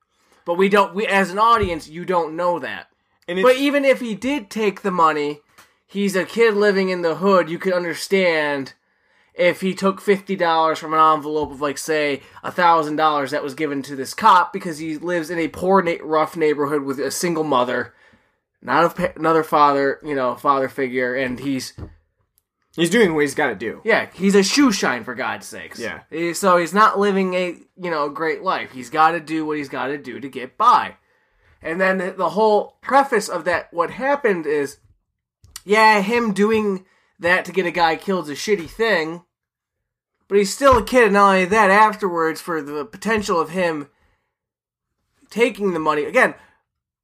but we don't. We as an audience, you don't know that. And but even if he did take the money, he's a kid living in the hood. You could understand if he took fifty dollars from an envelope of like say a thousand dollars that was given to this cop because he lives in a poor, na- rough neighborhood with a single mother, not a, another father, you know, father figure, and he's he's doing what he's got to do. yeah, he's a shoe shine for God's sakes. Yeah. So he's not living a you know great life. He's got to do what he's got to do to get by. And then the, the whole preface of that, what happened is, yeah, him doing that to get a guy killed is a shitty thing, but he's still a kid. And not only that, afterwards, for the potential of him taking the money again,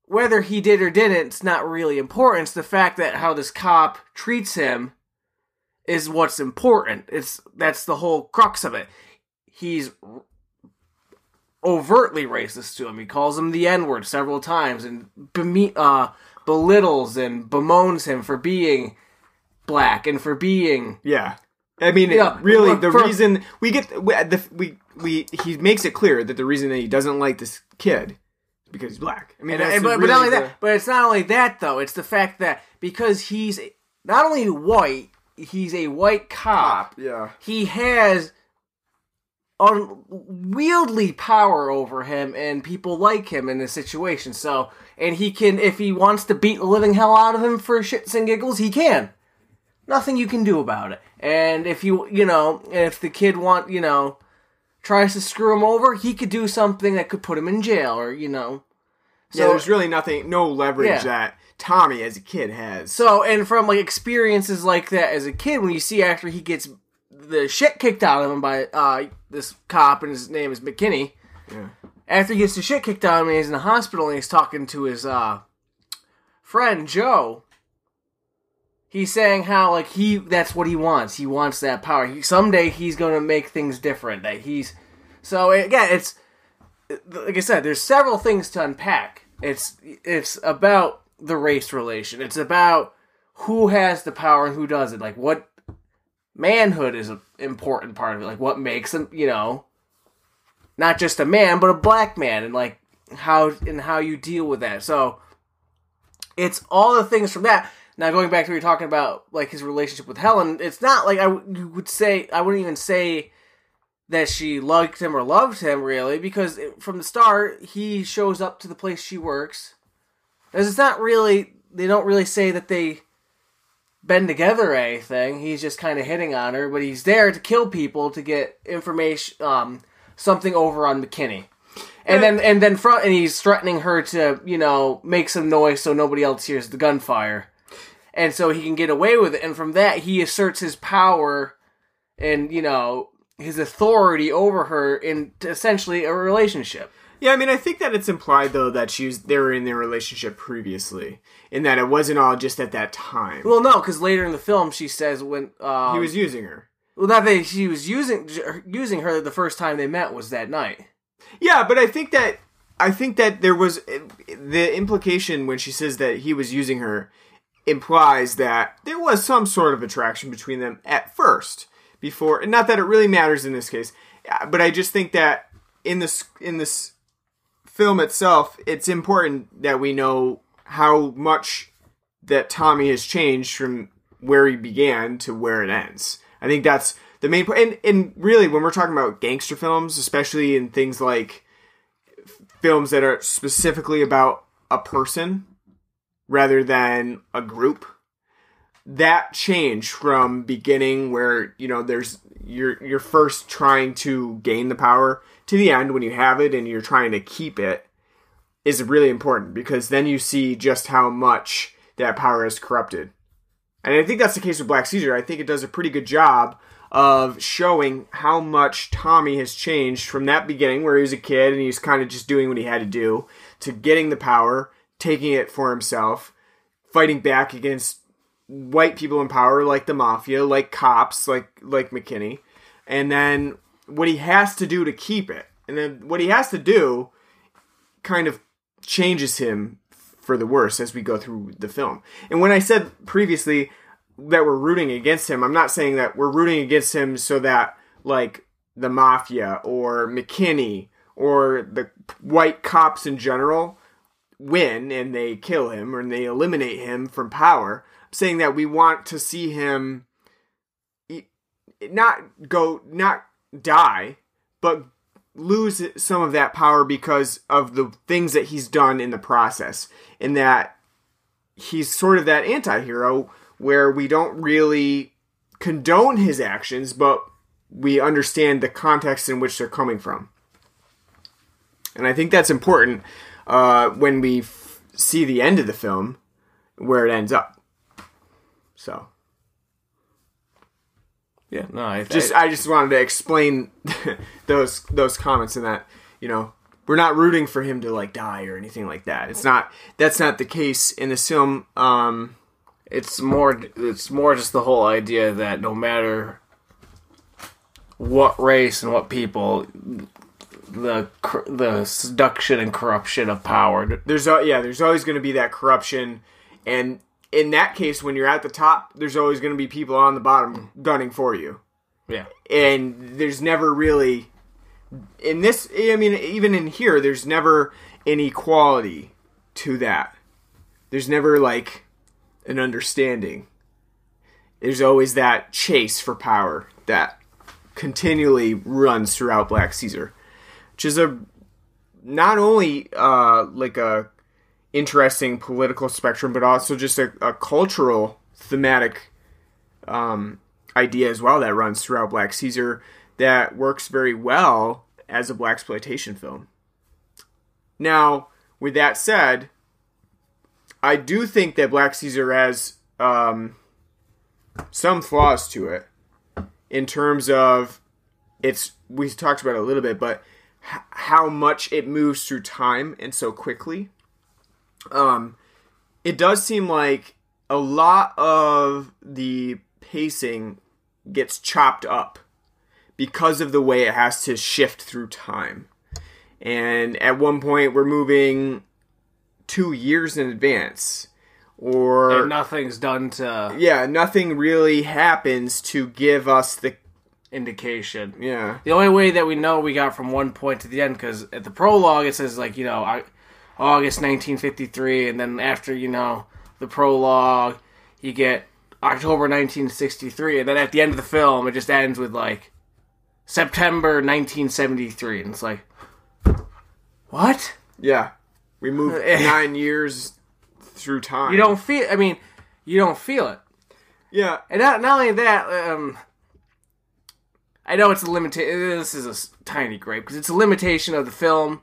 whether he did or didn't, it's not really important. It's the fact that how this cop treats him is what's important. It's that's the whole crux of it. He's overtly racist to him. He calls him the N word several times and beme- uh, belittles and bemoans him for being black and for being Yeah. I mean, Yeah, really, the for- reason we get we, the, we we he makes it clear that the reason that he doesn't like this kid is because he's black. I mean, And, that's and- but, but not only the- that, but it's not only that though. It's the fact that because he's not only white, he's a white cop. yeah. He has unwieldy power over him, and people like him in this situation. So, and he can, if he wants to beat the living hell out of him for shits and giggles, he can. Nothing you can do about it. And if you, you know, if the kid want, you know, tries to screw him over, he could do something that could put him in jail, or you know. yeah, there's really nothing, no leverage Yeah. that Tommy as a kid has. So, and from like experiences like that as a kid, when you see after he gets the shit kicked out of him by uh, this cop, and his name is McKinney. Yeah. After he gets the shit kicked out of him, he's in the hospital, and he's talking to his uh, friend Joe. He's saying how like he that's what he wants. He wants that power. He, someday he's going to make things different. That he's so again, it's like I said. There's several things to unpack. It's it's about the race relation. It's about who has the power and who doesn't. Like what manhood is an important part of it. Like what makes him, you know, not just a man, but a black man, and like how and how you deal with that. So it's all the things from that. Now going back to what you're talking about, like his relationship with Helen, it's not like I w- would say I wouldn't even say that she liked him or loved him really because it, from the start he shows up to the place she works. As it's not really they don't really say that they been together or anything. He's just kind of hitting on her, but he's there to kill people to get information, um, something over on McKinney. And then and then front and he's threatening her to you know make some noise so nobody else hears the gunfire, and so he can get away with it. And from that he asserts his power and you know his authority over her in essentially a relationship. Yeah, I mean, I think that it's implied though that she was they were in their relationship previously, and that it wasn't all just at that time. Well, no, because later in the film she says when um, he was using her. well, not that she was using using her the first time they met was that night. Yeah, but I think that I think that there was the implication when she says that he was using her implies that there was some sort of attraction between them at first before and not that it really matters in this case but i just think that in this in this film itself it's important that we know how much that tommy has changed from where he began to where it ends i think that's the main point. and, and really when we're talking about gangster films especially in things like films that are specifically about a person rather than a group that change from beginning where you know there's you're you're first trying to gain the power to the end when you have it and you're trying to keep it is really important because then you see just how much that power is corrupted. And i think that's the case with black caesar. I think it does a pretty good job of showing how much tommy has changed from that beginning where he was a kid and he's kind of just doing what he had to do to getting the power taking it for himself fighting back against white people in power like the mafia, like cops, like like McKinney, and then what he has to do to keep it, and then what he has to do kind of changes him for the worse as we go through the film. And when I said previously that we're rooting against him, I'm not saying that we're rooting against him so that like the mafia or McKinney or the white cops in general win and they kill him or they eliminate him from power. I'm saying that we want to see him not go not die, but lose some of that power because of the things that he's done in the process. In that he's sort of that anti-hero where we don't really condone his actions, but we understand the context in which they're coming from. And I think that's important uh, when we f- see the end of the film, where it ends up. So, yeah, no, I just I just wanted to explain those those comments and that you know we're not rooting for him to like die or anything like that. It's not that's not the case in this film. Um, it's more it's more just the whole idea that no matter what race and what people the the seduction and corruption of power there's yeah there's always going to be that corruption and in that case when you're at the top there's always going to be people on the bottom gunning for you. Yeah. And there's never really in this i mean even in here there's never an equality to that. There's never like an understanding. There's always that chase for power that continually runs throughout black caesar which is a not only uh, like a interesting political spectrum, but also just a, a cultural thematic um, idea as well that runs throughout Black Caesar that works very well as a blaxploitation film. Now, with that said, I do think that Black Caesar has um, some flaws to it in terms of it's we talked about it a little bit, but how much it moves through time and so quickly. Um, it does seem like a lot of the pacing gets chopped up because of the way it has to shift through time. And at one point, we're moving two years in advance. Or and nothing's done to. Yeah, nothing really happens to give us the indication. Yeah. The only way that we know we got from one point to the end, because at the prologue it says like you know I, August 1953, and then after you know the prologue, you get October 1963, and then at the end of the film it just ends with like September 1973, and it's like what? Yeah, we moved nine years through time. You don't feel. I mean, you don't feel it. Yeah, and not not only that. Um, I know it's a limitation. This is a tiny gripe because it's a limitation of the film,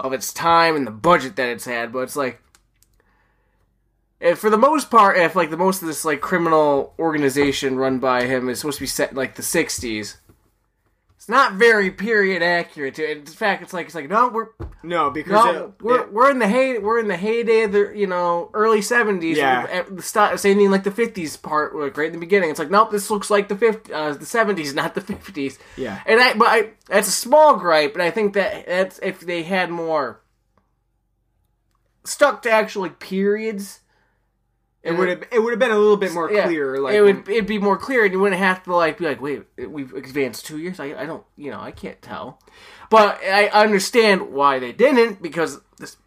of its time and the budget that it's had. But it's like, if for the most part, if like the most of this like criminal organization run by him is supposed to be set in like the '60s, it's not very period accurate to. In fact, it's like it's like no, we're no because no, it, we're it, we're in the hey we're in the heyday of the you know early seventies. Yeah, the start same thing like the fifties part like right in the beginning. It's like nope, this looks like the fifty uh, the seventies, not the fifties. Yeah, and I but I that's a small gripe, and I think that that's if they had more stuck to actual like periods. It would have it would have been a little bit more yeah, clear. Like it would it'd be more clear, and you wouldn't have to like be like, wait, we've advanced two years. I I don't you know I can't tell, but I understand why they didn't because this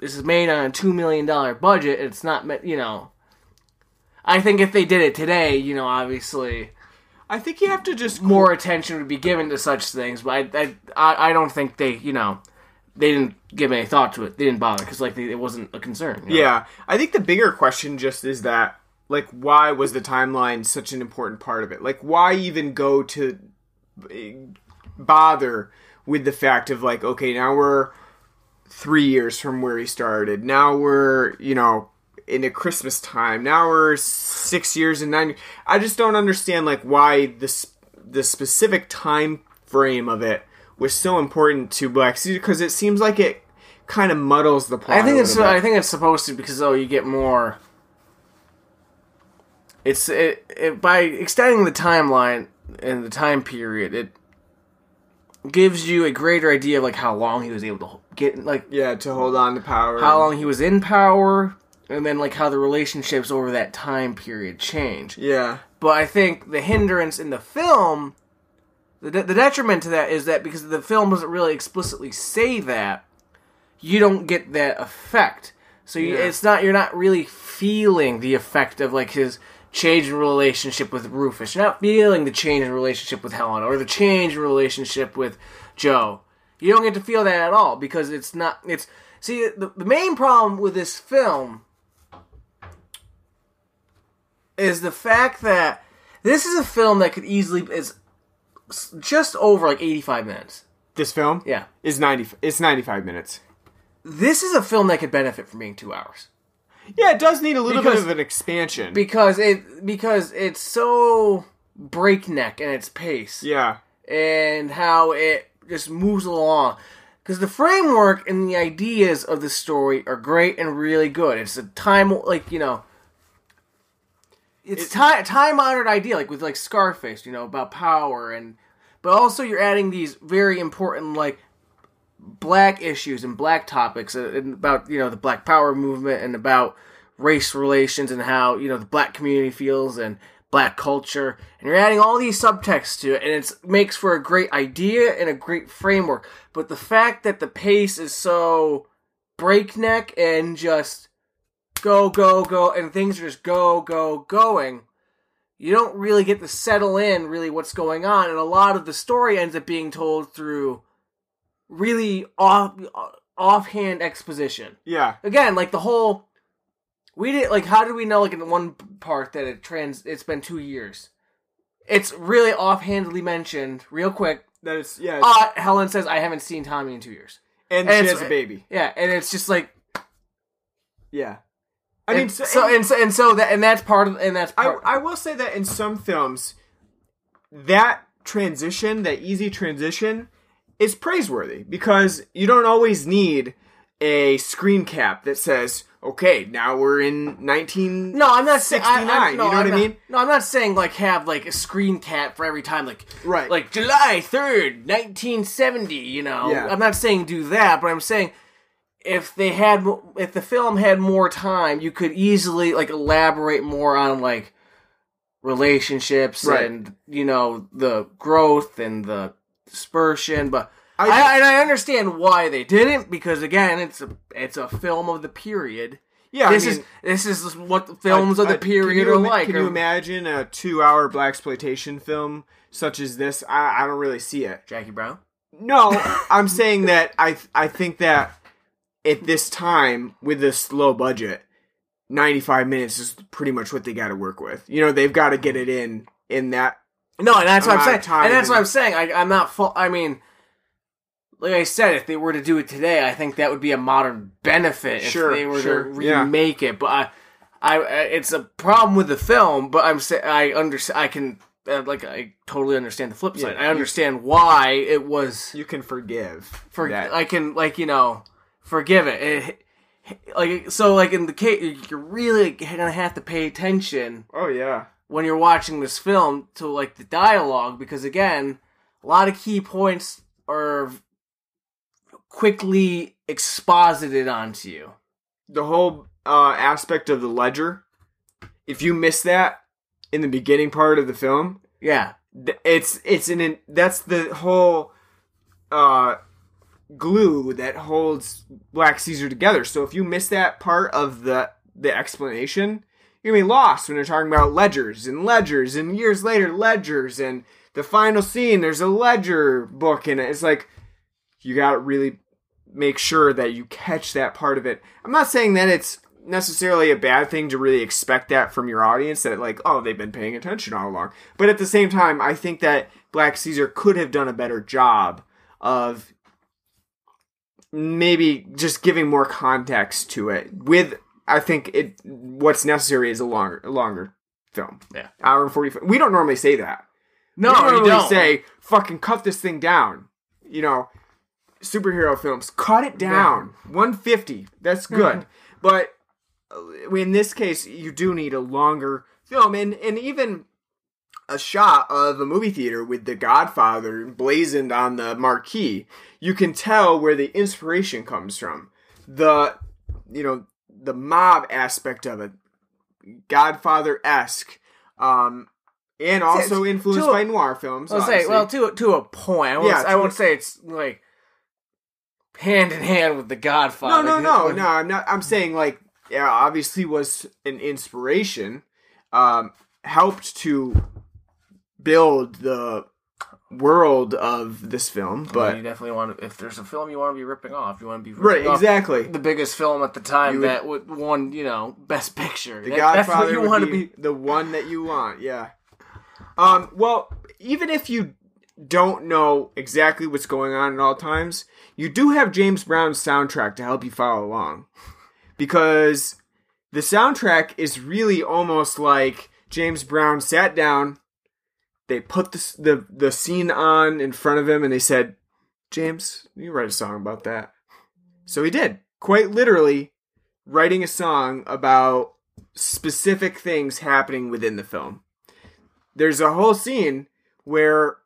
this is made on a two million dollar budget. It's not you know. I think if they did it today, you know, obviously, I think you have to just more attention would be given to such things. But I I I don't think they you know they didn't give any thought to it. They didn't bother because like they, it wasn't a concern. You know? Yeah, I think the bigger question just is that like why was the timeline such an important part of it? Like why even go to eh, bother with the fact of like okay now we're three years from where he started. Now we're you know into Christmas time. Now we're six years and nine. I just don't understand like why this the specific time frame of it was so important to Black Caesar because it seems like it kind of muddles the plot. I think it's I think it's supposed to because oh you get more. It's it, it by extending the timeline and the time period it gives you a greater idea of like how long he was able to get like yeah to hold on to power how long he was in power and then like how the relationships over that time period change yeah but i think the hindrance in the film the, de- the detriment to that is that because the film doesn't really explicitly say that you don't get that effect. So you, Yeah. it's not you're not really feeling the effect of like his change in relationship with Rufus. You're not feeling the change in relationship with Helen or the change in relationship with Joe. You don't get to feel that at all because it's not. It's see the, the main problem with this film is the fact that this is a film that could easily is just over like 85 minutes. This film, Yeah. is ninety. It's ninety five minutes. This is a film that could benefit from being two hours. Yeah, it does need a little Because- bit of an expansion. because it because it's so breakneck in its pace yeah, and how it just moves along because the framework and the ideas of the story are great and really good it's a time like you know it's time time honored idea like with like scarface you know about power and but also you're adding these very important like black issues and black topics uh, and about you know the black power movement and about race relations and how you know the black community feels and black culture. And you're adding all these subtexts to it and it makes for a great idea and a great framework. But the fact that the pace is so breakneck and just go go go and things are just go go going. You don't really get to settle in really what's going on and a lot of the story ends up being told through really off offhand exposition. Yeah. again like the whole we did like how did we know like in one part that it trans it's been two years? It's really offhandedly mentioned real quick That it's yeah, it's- uh helen says i haven't seen tommy in two years. And, and she has a baby. yeah and it's just like Yeah, I and mean, so and so and so that and that's part of and that's I, part I will say that in some films, that transition, that easy transition, is praiseworthy because you don't always need a screen cap that says, "Okay, now we're in 19." no, I'm not saying. I, 69, I, no, you know I'm what I mean? No, I'm not saying like have like a screen cap for every time, like Right. like July third, 1970. You know, Yeah. I'm not saying do that, but I'm saying if they had, if the film had more time, you could easily like elaborate more on like relationships Right. and you know the growth and the dispersion, but. I- I, and I understand why they didn't because again, it's a it's a film of the period. Yeah, this I is this is what the films I- of the period you are like. Can you imagine a two-hour blaxploitation film such as this? I, I don't really see it. Jackie Brown? No, I'm saying that I I think that at this time with this low budget, 95 minutes is pretty much what they got to work with. You know, they've got to get it in in that. No, and that's what I'm saying. And that's what I'm saying. I, I'm not full. I mean, like I said, if they were to do it today, I think that would be a modern benefit Sure, they were sure, to yeah. remake it. But I, I, I- it's a problem with the film. But I'm saying I understand. I can uh, like I totally understand the flip Yeah, side. I you- understand why it was. You can forgive for that. I can like you know forgive it. It- like so like in the case you're really gonna have to pay attention oh yeah. when you're watching this film to like the dialogue because again a lot of key points are quickly exposited onto you The whole uh, aspect of the ledger. If you miss that in the beginning part of the film, yeah th- it's it's an that's the whole uh glue that holds Black Caesar together. So if you miss that part of the the explanation, you're gonna be lost when you're talking about ledgers and ledgers and years later ledgers and the final scene. There's a ledger book in it. It's like you gotta really make sure that you catch that part of it. I'm not saying that it's necessarily a bad thing to really expect that from your audience that like oh they've been paying attention all along but at the same time i think that black caesar could have done a better job of maybe just giving more context to it with i think it what's necessary is a longer longer film. Yeah. hour and 45 we don't normally say that. No we normally don't. say fucking cut this thing down you know? Superhero films cut it down. 150 that's good. But uh, in this case you do need a longer film. And and even a shot of a movie theater with the godfather blazoned on the marquee you can tell where the inspiration comes from the you know the mob aspect of it godfather-esque um and also to influenced a- by noir films I'll say well to to a point I won't, Yeah, I won't a- say it's like hand in hand with the Godfather. No, no, no, no. I'm not. I'm saying like, yeah, obviously was an inspiration, um, helped to build the world of this film, but you definitely want to. If there's a film you want to be ripping off, you want to be right, ripping off exactly. the biggest film at the time would- that would won, you know, Best Picture. The That- that's Godfather what you want to be, be. the one that you want. Yeah. Um. Well, even if you don't know exactly what's going on at all times, you do have James Brown's soundtrack to help you follow along, because the soundtrack is really almost like James Brown sat down. They put the the the scene on in front of him, and they said, "James, you write a song about that." So he did, quite literally, writing a song about specific things happening within the film. There's a whole scene where,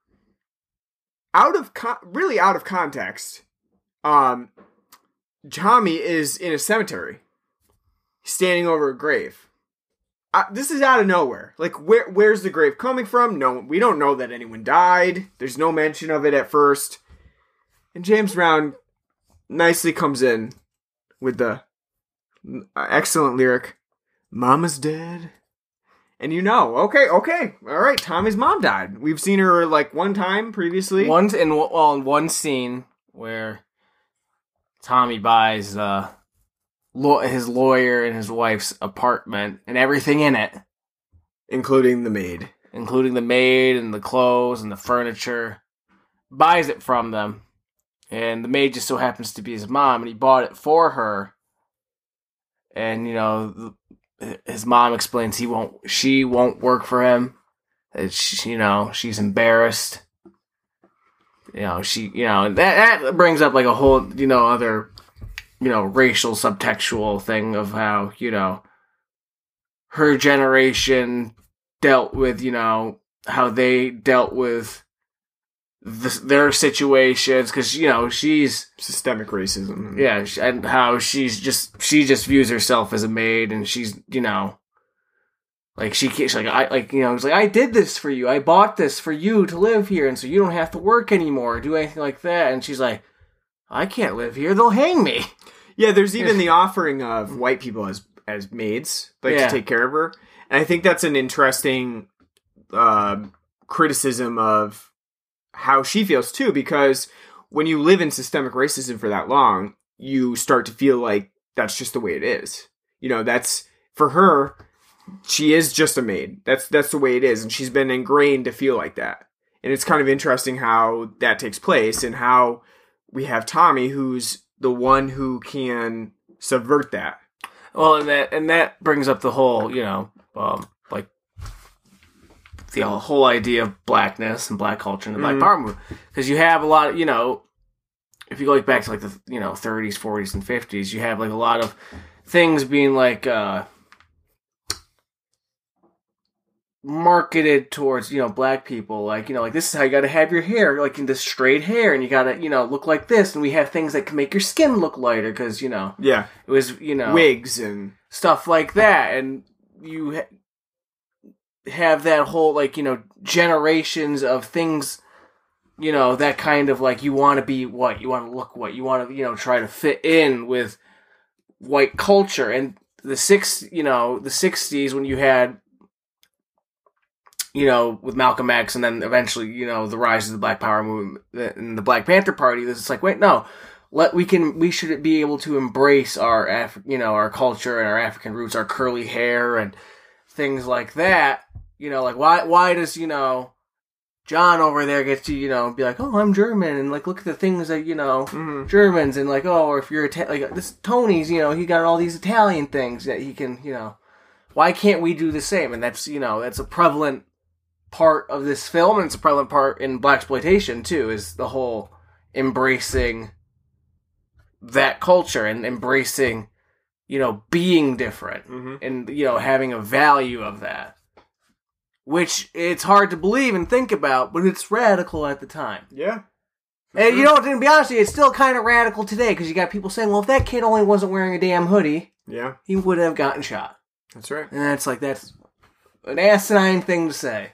out of con- really out of context, um, Tommy is in a cemetery, standing over a grave. Uh, this is out of nowhere. Like, where where's the grave coming from? No, we don't know that anyone died. There's no mention of it at first. And James Brown nicely comes in with the uh, excellent lyric, "Mama's dead," and you know, okay, okay, all right, Tommy's mom died. We've seen her like one time previously. One in well, in one scene where Tommy buys uh, law his lawyer and his wife's apartment and everything in it, including the maid, including the maid and the clothes and the furniture, buys it from them, and the maid just so happens to be his mom, and he bought it for her. And you know, his mom explains he won't, she won't work for him. That she, you know, she's embarrassed. You know, she, you know, that that brings up like a whole, you know, other, you know, racial subtextual thing of how you know her generation dealt with, you know, how they dealt with the, their situations because you know she's systemic racism. Mm-hmm. Yeah, and how she's just she just views herself as a maid, and she's you know, like she she's like I like you know it's like I did this for you, I bought this for you to live here, and so you don't have to work anymore, or do anything like that, and she's like, I can't live here, they'll hang me. Yeah, there's even the offering of white people as as maids, like Yeah. to take care of her, and I think that's an interesting uh, criticism of how she feels too, because when you live in systemic racism for that long, you start to feel like that's just the way it is. You know, that's for her. She is just a maid. That's that's the way it is, and she's been ingrained to feel like that. And it's kind of interesting how that takes place, and how we have Tommy, who's the one who can subvert that. Well, and that and that brings up the whole, you know, um, like the whole idea of blackness and black culture and the black Mhm. power movement, because you have a lot of, you know, if you go like back to like the you know 30s, 40s, and 50s, you have like a lot of things being like uh marketed towards you know black people like you know like this is how you got to have your hair like in this straight hair and you got to you know look like this and we have things that can make your skin look lighter because you know Yeah. it was you know Wigs and stuff like that and you ha- have that whole like you know generations of things you know that kind of like you want to be what you want to look what you want to you know try to fit in with white culture and the six you know the 60s when you had you know with Malcolm X and then eventually you know the rise of the black power movement and the black panther party this it's like wait no let we can we should be able to embrace our Af- you know our culture and our African roots, our curly hair and things like that. You know, like why why does you know John over there get to you know be like, oh, I'm German and like look at the things that you know mm-hmm. Germans and like oh, or if you're Ita- like this Tony's, you know, he got all these Italian things that he can you know. Why can't we do the same? And that's you know that's a prevalent part of this film, and it's a prevalent part in blaxploitation too. Is the whole embracing that culture and embracing, you know, being different mm-hmm. and, you know, having a value of that. Which it's hard to believe and think about, but it's radical at the time. Yeah. And you know, to be honest with you, it's still kind of radical today because you got people saying, well, if that kid only wasn't wearing a damn hoodie, Yeah. he would have gotten shot. That's right. And that's like, that's an asinine thing to say.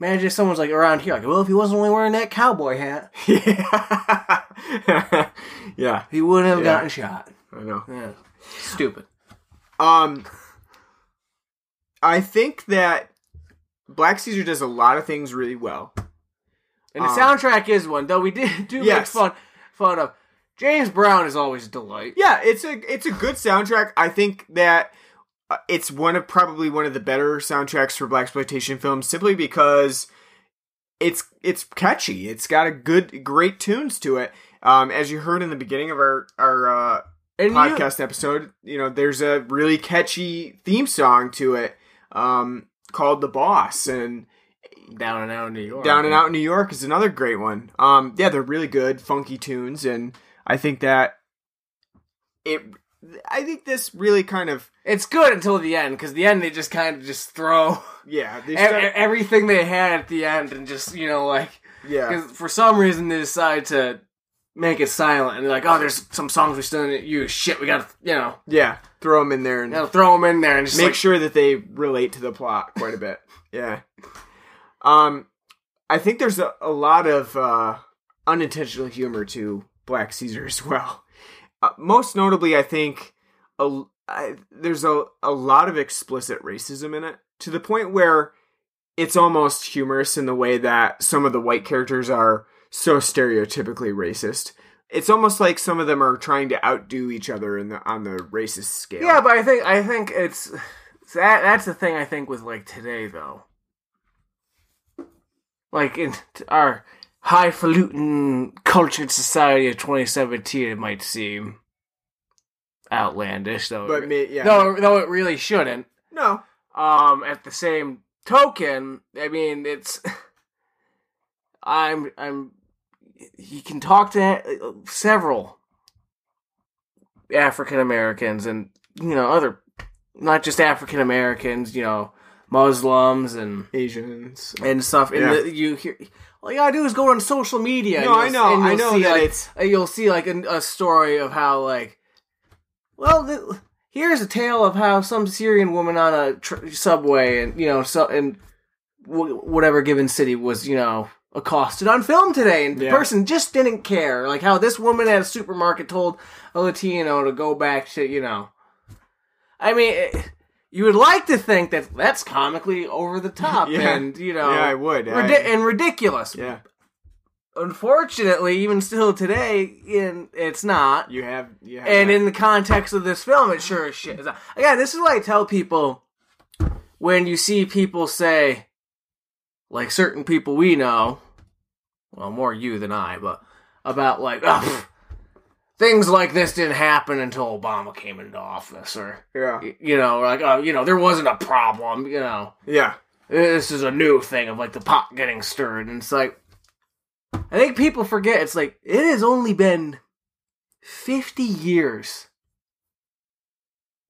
Imagine if someone's like around here, like, well, if he wasn't only wearing that cowboy hat, yeah, yeah, he wouldn't have Yeah. gotten shot. I know. Yeah, stupid. Um, I think that Black Caesar does a lot of things really well. And the Um, soundtrack is one, though we did do Yes. make fun fun of. James Brown is always a delight. Yeah, it's a it's a good soundtrack. I think that it's one of probably one of the better soundtracks for blaxploitation films, simply because it's it's catchy. It's got a good, great tunes to it. Um, as you heard in the beginning of our our uh, podcast episode, you know, there's a really catchy theme song to it um, called "The Boss," and Down and Out in New York. Down and Out in New York is another great one. Um, yeah, they're really good, funky tunes, and I think that it. I think this really kind of It's good until the end, because the end they just kind of just throw yeah, they start- e- everything they had at the end and just you know like yeah, because for some reason they decide to make it silent and they're like, oh, there's some songs we still didn't use. Shit, we gotta you know, yeah, throw them in there and you know throw them in there and just make like, sure that they relate to the plot quite a bit. Yeah. Um, I think there's a, a lot of uh, unintentional humor to Black Caesar as well. Uh, most notably, I think a, I, there's a, a lot of explicit racism in it to the point where it's almost humorous in the way that some of the white characters are so stereotypically racist. It's almost like some of them are trying to outdo each other in the on the racist scale. Yeah, but I think I think it's that that's the thing I think with like today though. Like in our highfalutin cultured society of 2017, it might seem outlandish though. But it, me- yeah. though though it really shouldn't. no, Um, at the same token, I mean, it's I'm I'm you can talk to uh, several African Americans and you know other not just African Americans, you know, Muslims and Asians. and stuff. And Yeah. the, you hear all you gotta do is go on social media. No, and I know, I know see, that like, it's- uh, you'll see like a, a story of how like, well, the, here's a tale of how some Syrian woman on a tr- subway and you know so and w- whatever given city was you know accosted on film today, and the person just didn't care. Like how this woman at a supermarket told a Latino to go back to you know. I mean. It, you would like to think that that's comically over the top Yeah. and you know Yeah, I would. I- and ridiculous. Yeah, Unfortunately, even still today, in it's not. you have. You have And that. in the context of this film, it sure as shit is not. Again, this is what I tell people when you see people say, like certain people we know, well, more you than I, but about like, "Oh, things like this didn't happen until Obama came into office, or yeah, you know, like, oh, you know, there wasn't a problem, you know. Yeah, this is a new thing of like the pot getting stirred and it's like i think people forget it's like it has only been 50 years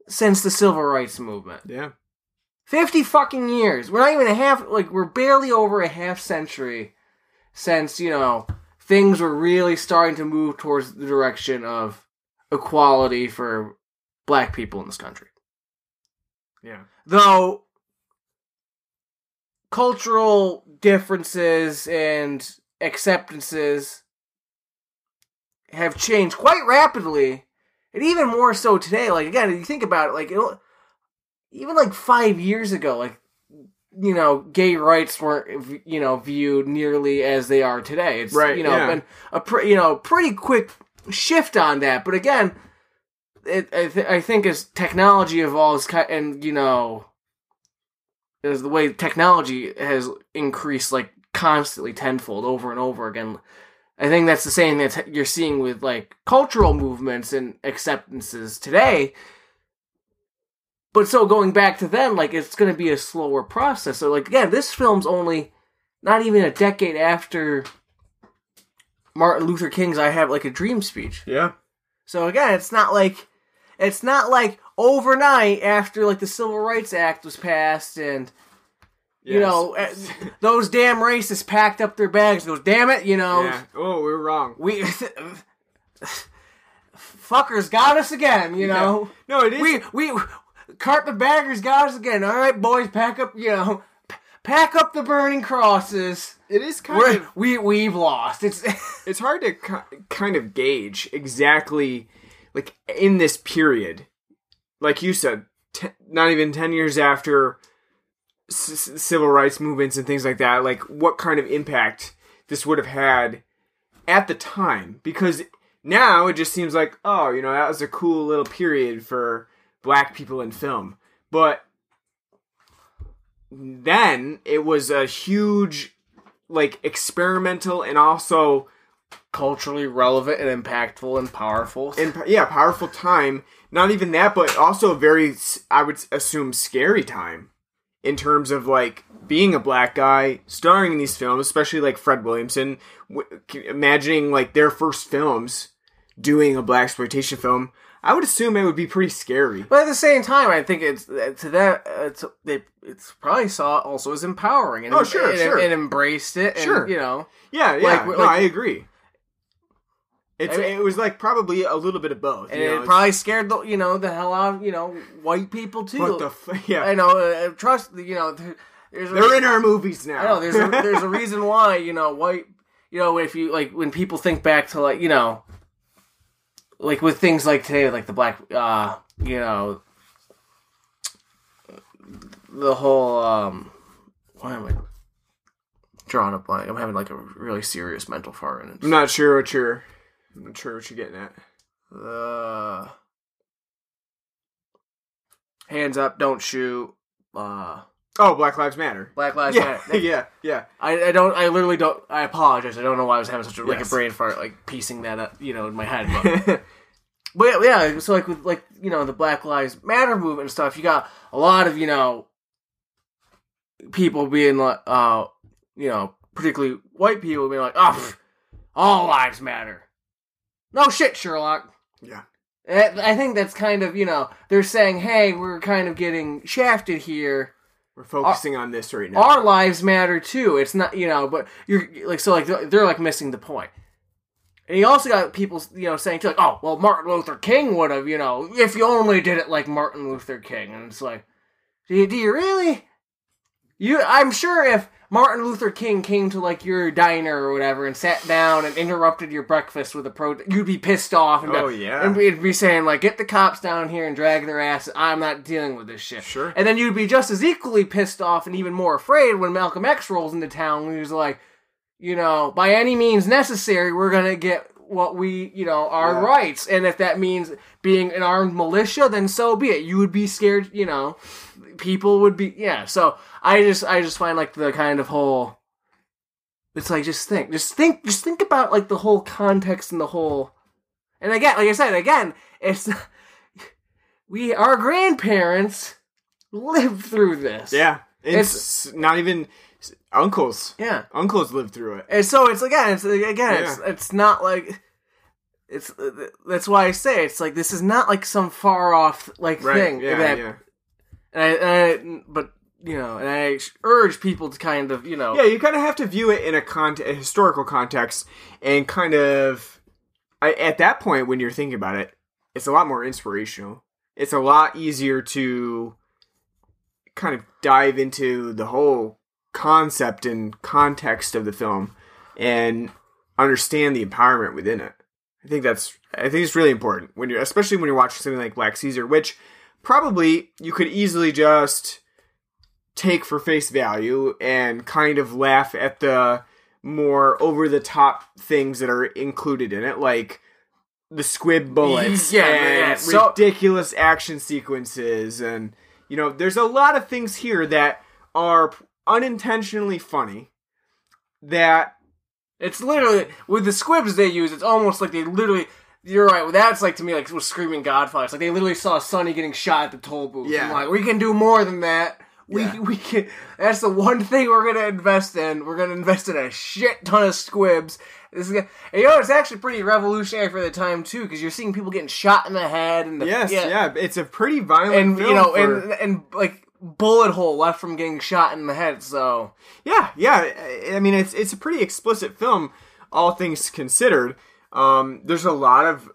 since the civil rights movement. Yeah. 50 fucking years. We're not even a half like we're barely over a half century since you know things were really starting to move towards the direction of equality for black people in this country Yeah. though cultural differences and acceptances have changed quite rapidly and even more so today like again if you think about it like it'll, even like five years ago like you know gay rights weren't you know viewed nearly as they are today. It's Right, you know yeah. been a pre- you know pretty quick shift on that. But again it, I, th- I think as technology evolves and you know as the way technology has increased like constantly tenfold over and over again i think that's the same that you're seeing with like cultural movements and acceptances today but so going back to then like it's going to be a slower process so like again this film's only not even a decade after martin luther king's i have like a dream speech Yeah. so again, it's not like it's not like overnight after like the Civil Rights Act was passed and you Yes. know eh, those damn racists packed up their bags and goes, "Damn it, you know, Yeah. Oh, we are wrong. we fuckers got us again, you know. No, it is. We we carpetbaggers got us again. All right, boys, pack up, you know, p- pack up the burning crosses. It is kind We're, of we we've lost. It's it's hard to ki- kind of gauge exactly like in this period like you said t- not even 10 years after c- civil rights movements and things like that like what kind of impact this would have had at the time because now it just seems like oh you know that was a cool little period for black people in film but then it was a huge like experimental and also culturally relevant and impactful and powerful. and yeah, powerful time. Not even that, but also a very I would assume scary time in terms of like being a black guy starring in these films, especially like Fred Williamson. W- imagining like their first films doing a blaxploitation film, I would assume it would be pretty scary. But at the same time, I think it's to that it's they it's probably saw it also as empowering and Oh, sure, and, sure. and embraced it. And, Sure. you know, Yeah, yeah, Like- no, like- I agree. It's I mean- it was like probably a little bit of both. and you know, it probably scared the you know the hell out of you know white people too. What the f- yeah. I know. Uh, trust you know. there- There's a, They're in our movies now. I know. There's a, there's a reason why you know white. You know if you like when people think back to like you know, like with things like today, like the black, uh, you know, the whole um, why am I drawing a blank? I'm having like a really serious mental fart and I'm not sure what you're. I'm not sure what you're getting at. uh, hands up, don't shoot. Uh, Oh, Black Lives Matter. Black Lives yeah, Matter. yeah, yeah. I, I don't. I literally don't. I apologize. I don't know why I was having such a like Yes. a brain fart, like piecing that up, you know, in my head. But, but yeah, so like with like you know the Black Lives Matter movement and stuff, you got a lot of you know people being like, uh, you know, particularly white people being like, oh, pff, all lives matter. No shit, Sherlock. Yeah. I I think that's kind of you know they're saying, hey, we're kind of getting shafted here We're focusing on this right now. our lives matter too. It's not you know, but you're like so like they're, they're like missing the point. And you also got people you know saying too like, oh well, Martin Luther King would have you know if you only did it like Martin Luther King, and it's like, do you, do you really? You, I'm sure if Martin Luther King came to like your diner or whatever and sat down and interrupted your breakfast with a pro, you'd be pissed off and Oh, be, yeah. and be, be saying like, get the cops down here and drag their asses. I'm not dealing with this shit. Sure. And then you'd be just as equally pissed off and even more afraid when Malcolm X rolls into town and he's like, you know, by any means necessary, we're gonna get what we, you know, our Yeah. rights. And if that means being an armed militia, then so be it. You would be scared, you know. People would be, yeah. So I just, I just find like the kind of whole. It's like just think, just think, just think about like the whole context and the whole. And again, like I said, again, it's we our grandparents lived through this. yeah, it's, not even uncles. Yeah. uncles lived through it. And so it's again, it's again, it's it's not like it's that's why I say it's like this is not like some far off like Right? thing. yeah, that, yeah. And I, and I, but you know, and I urge people to kind of you know, Yeah, you kind of have to view it in a, con- a historical context and kind of I, at that point when you're thinking about it, it's a lot more inspirational. It's a lot easier to kind of dive into the whole concept and context of the film and understand the empowerment within it. I think that's I think it's really important when you're especially when you're watching something like Black Caesar, which probably you could easily just take for face value and kind of laugh at the more over the top things that are included in it, like the squib bullets Yeah, and yeah, so- ridiculous action sequences and you know there's a lot of things here that are unintentionally funny that it's literally with the squibs they use. It's almost like they literally. You're right. Well, that's like to me like was screaming Godfather. It's like they literally saw Sonny getting shot at the toll booth. Yeah. I'm like we can do more than that. We Yeah. we can. That's the one thing we're gonna invest in. We're gonna invest in a shit ton of squibs. This is gonna, and you know it's actually pretty revolutionary for the time too because you're seeing people getting shot in the head and the, yes yeah, it's a pretty violent and you know for- and and like bullet hole left from getting shot in the head. So Yeah, yeah. I- I mean, it's it's a pretty explicit film, all things considered. Um, there's a lot of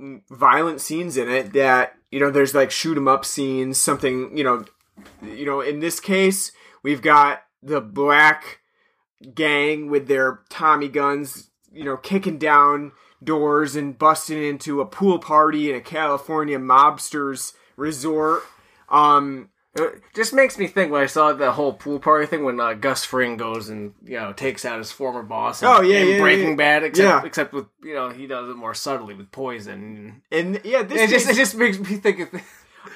mm, violent scenes in it that you know. There's like shoot 'em up scenes. Something you know, you know. In this case, we've got the black gang with their Tommy guns, you know, kicking down doors and busting into a pool party in a California mobsters resort. Um, It just makes me think when I saw the whole pool party thing when uh, Gus Fring goes and you know takes out his former boss. in- Oh, yeah, yeah, Breaking yeah. Bad, except Yeah. except with you know he does it more subtly with poison. and yeah, this It just makes- it just makes me think of.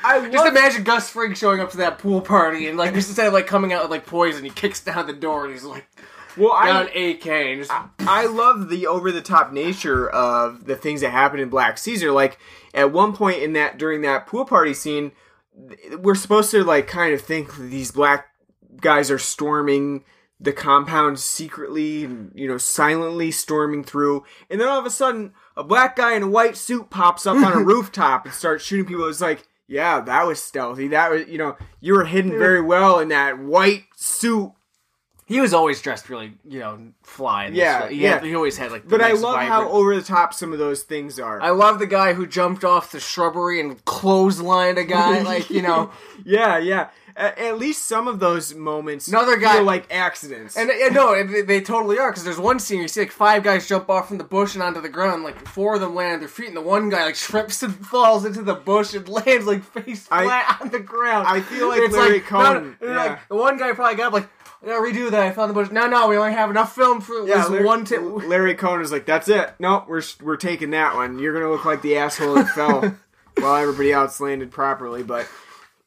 I Just imagine Gus Fring showing up to that pool party and like just instead of like coming out with like poison, he kicks down the door and he's like well, I, down AK and just I love the over the top nature of the things that happen in Black Caesar. Like at one point in that during that pool party scene, we're supposed to like kind of think these black guys are storming the compound secretly and you know silently storming through, and then all of a sudden a black guy in a white suit pops up on a rooftop and starts shooting people. It's like. Yeah, that was stealthy. That was, you know, you were hidden very well in that white suit he was always dressed really you know fly. In this Yeah, he, yeah. had- he always had like. But I love how over the top some of those things are. I love the guy who jumped off the shrubbery and clotheslined a guy. Like you know, yeah, yeah. At, at least some of those moments Another guy- feel like accidents. And, and no, they, they totally are because there's one scene you see like five guys jump off from the bush and onto the ground. Like four of them land on their feet, and the one guy like trips and falls into the bush and lands like face I- flat on the ground. I feel like It's Larry no, Cohen, no, yeah. like, the one guy probably got up like, "I gotta redo that. I found the bush." No, no, we only have enough film for yeah, this Larry, one. T- Larry Cohen is like, "That's it. No, we're we're taking that one. You're gonna look like the asshole that fell while everybody else landed properly." But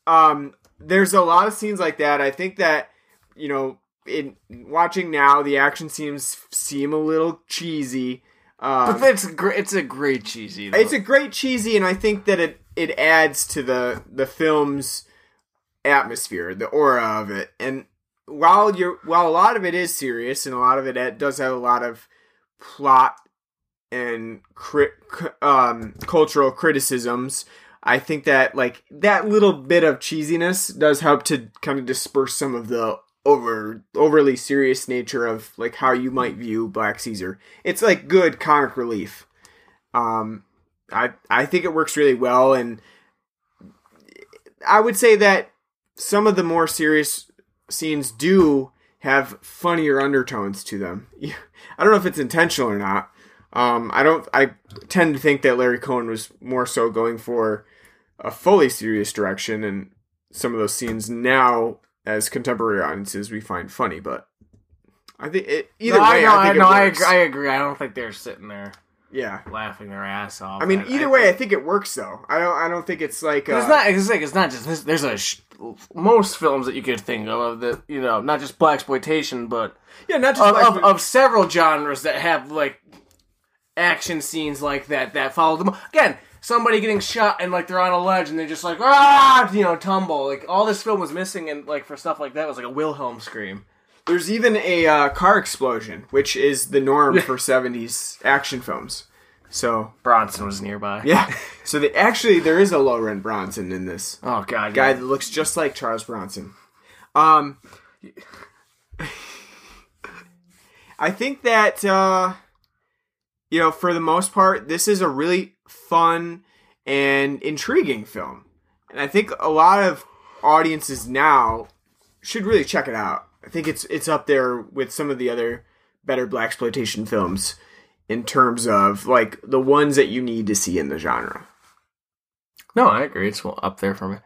um, there's a lot of scenes like that. I think that you know, in watching now, the action seems seem a little cheesy. Um, but it's a great. It's a great cheesy. Though. it's a great cheesy, and I think that it it adds to the the film's atmosphere, the aura of it. And while you're while a lot of it is serious, and a lot of it it does have a lot of plot and crit, um, cultural criticisms. I think that like that little bit of cheesiness does help to kind of disperse some of the over overly serious nature of like how you might view Black Caesar. It's like good comic relief. Um, I I think it works really well, and I would say that some of the more serious scenes do have funnier undertones to them. I don't know if it's intentional or not. Um, I don't. I tend to think that Larry Cohen was more so going for a fully serious direction, and some of those scenes now, as contemporary audiences, we find funny. But I think it, either no, way, I, know, I think I, no, I agree, I agree. I don't think they're sitting there yeah. laughing their ass off. I mean, either I way, I think- it works though. I don't. I don't think it's like. Uh, it's not. It's like it's not just this. There's a sh- most films that you could think of the you know not just blaxploitation, but yeah, not just of, of, of several genres that have like action scenes like that that follow them. Again, somebody getting shot and like they're on a ledge and they're just like ah, you know, tumble. Like all this film was missing, and like for stuff like that was like a Wilhelm scream. There's even a uh, car explosion, which is the norm for '70s action films. So Bronson was nearby. yeah, so the, actually there is a low rent Bronson in this Oh god, guy yeah. that looks just like Charles Bronson. Um, I think that uh, you know, for the most part, this is a really fun and intriguing film, and I think a lot of audiences now should really check it out. I think it's it's up there with some of the other better blaxploitation films in terms of like the ones that you need to see in the genre. No, I agree. It's up there for me.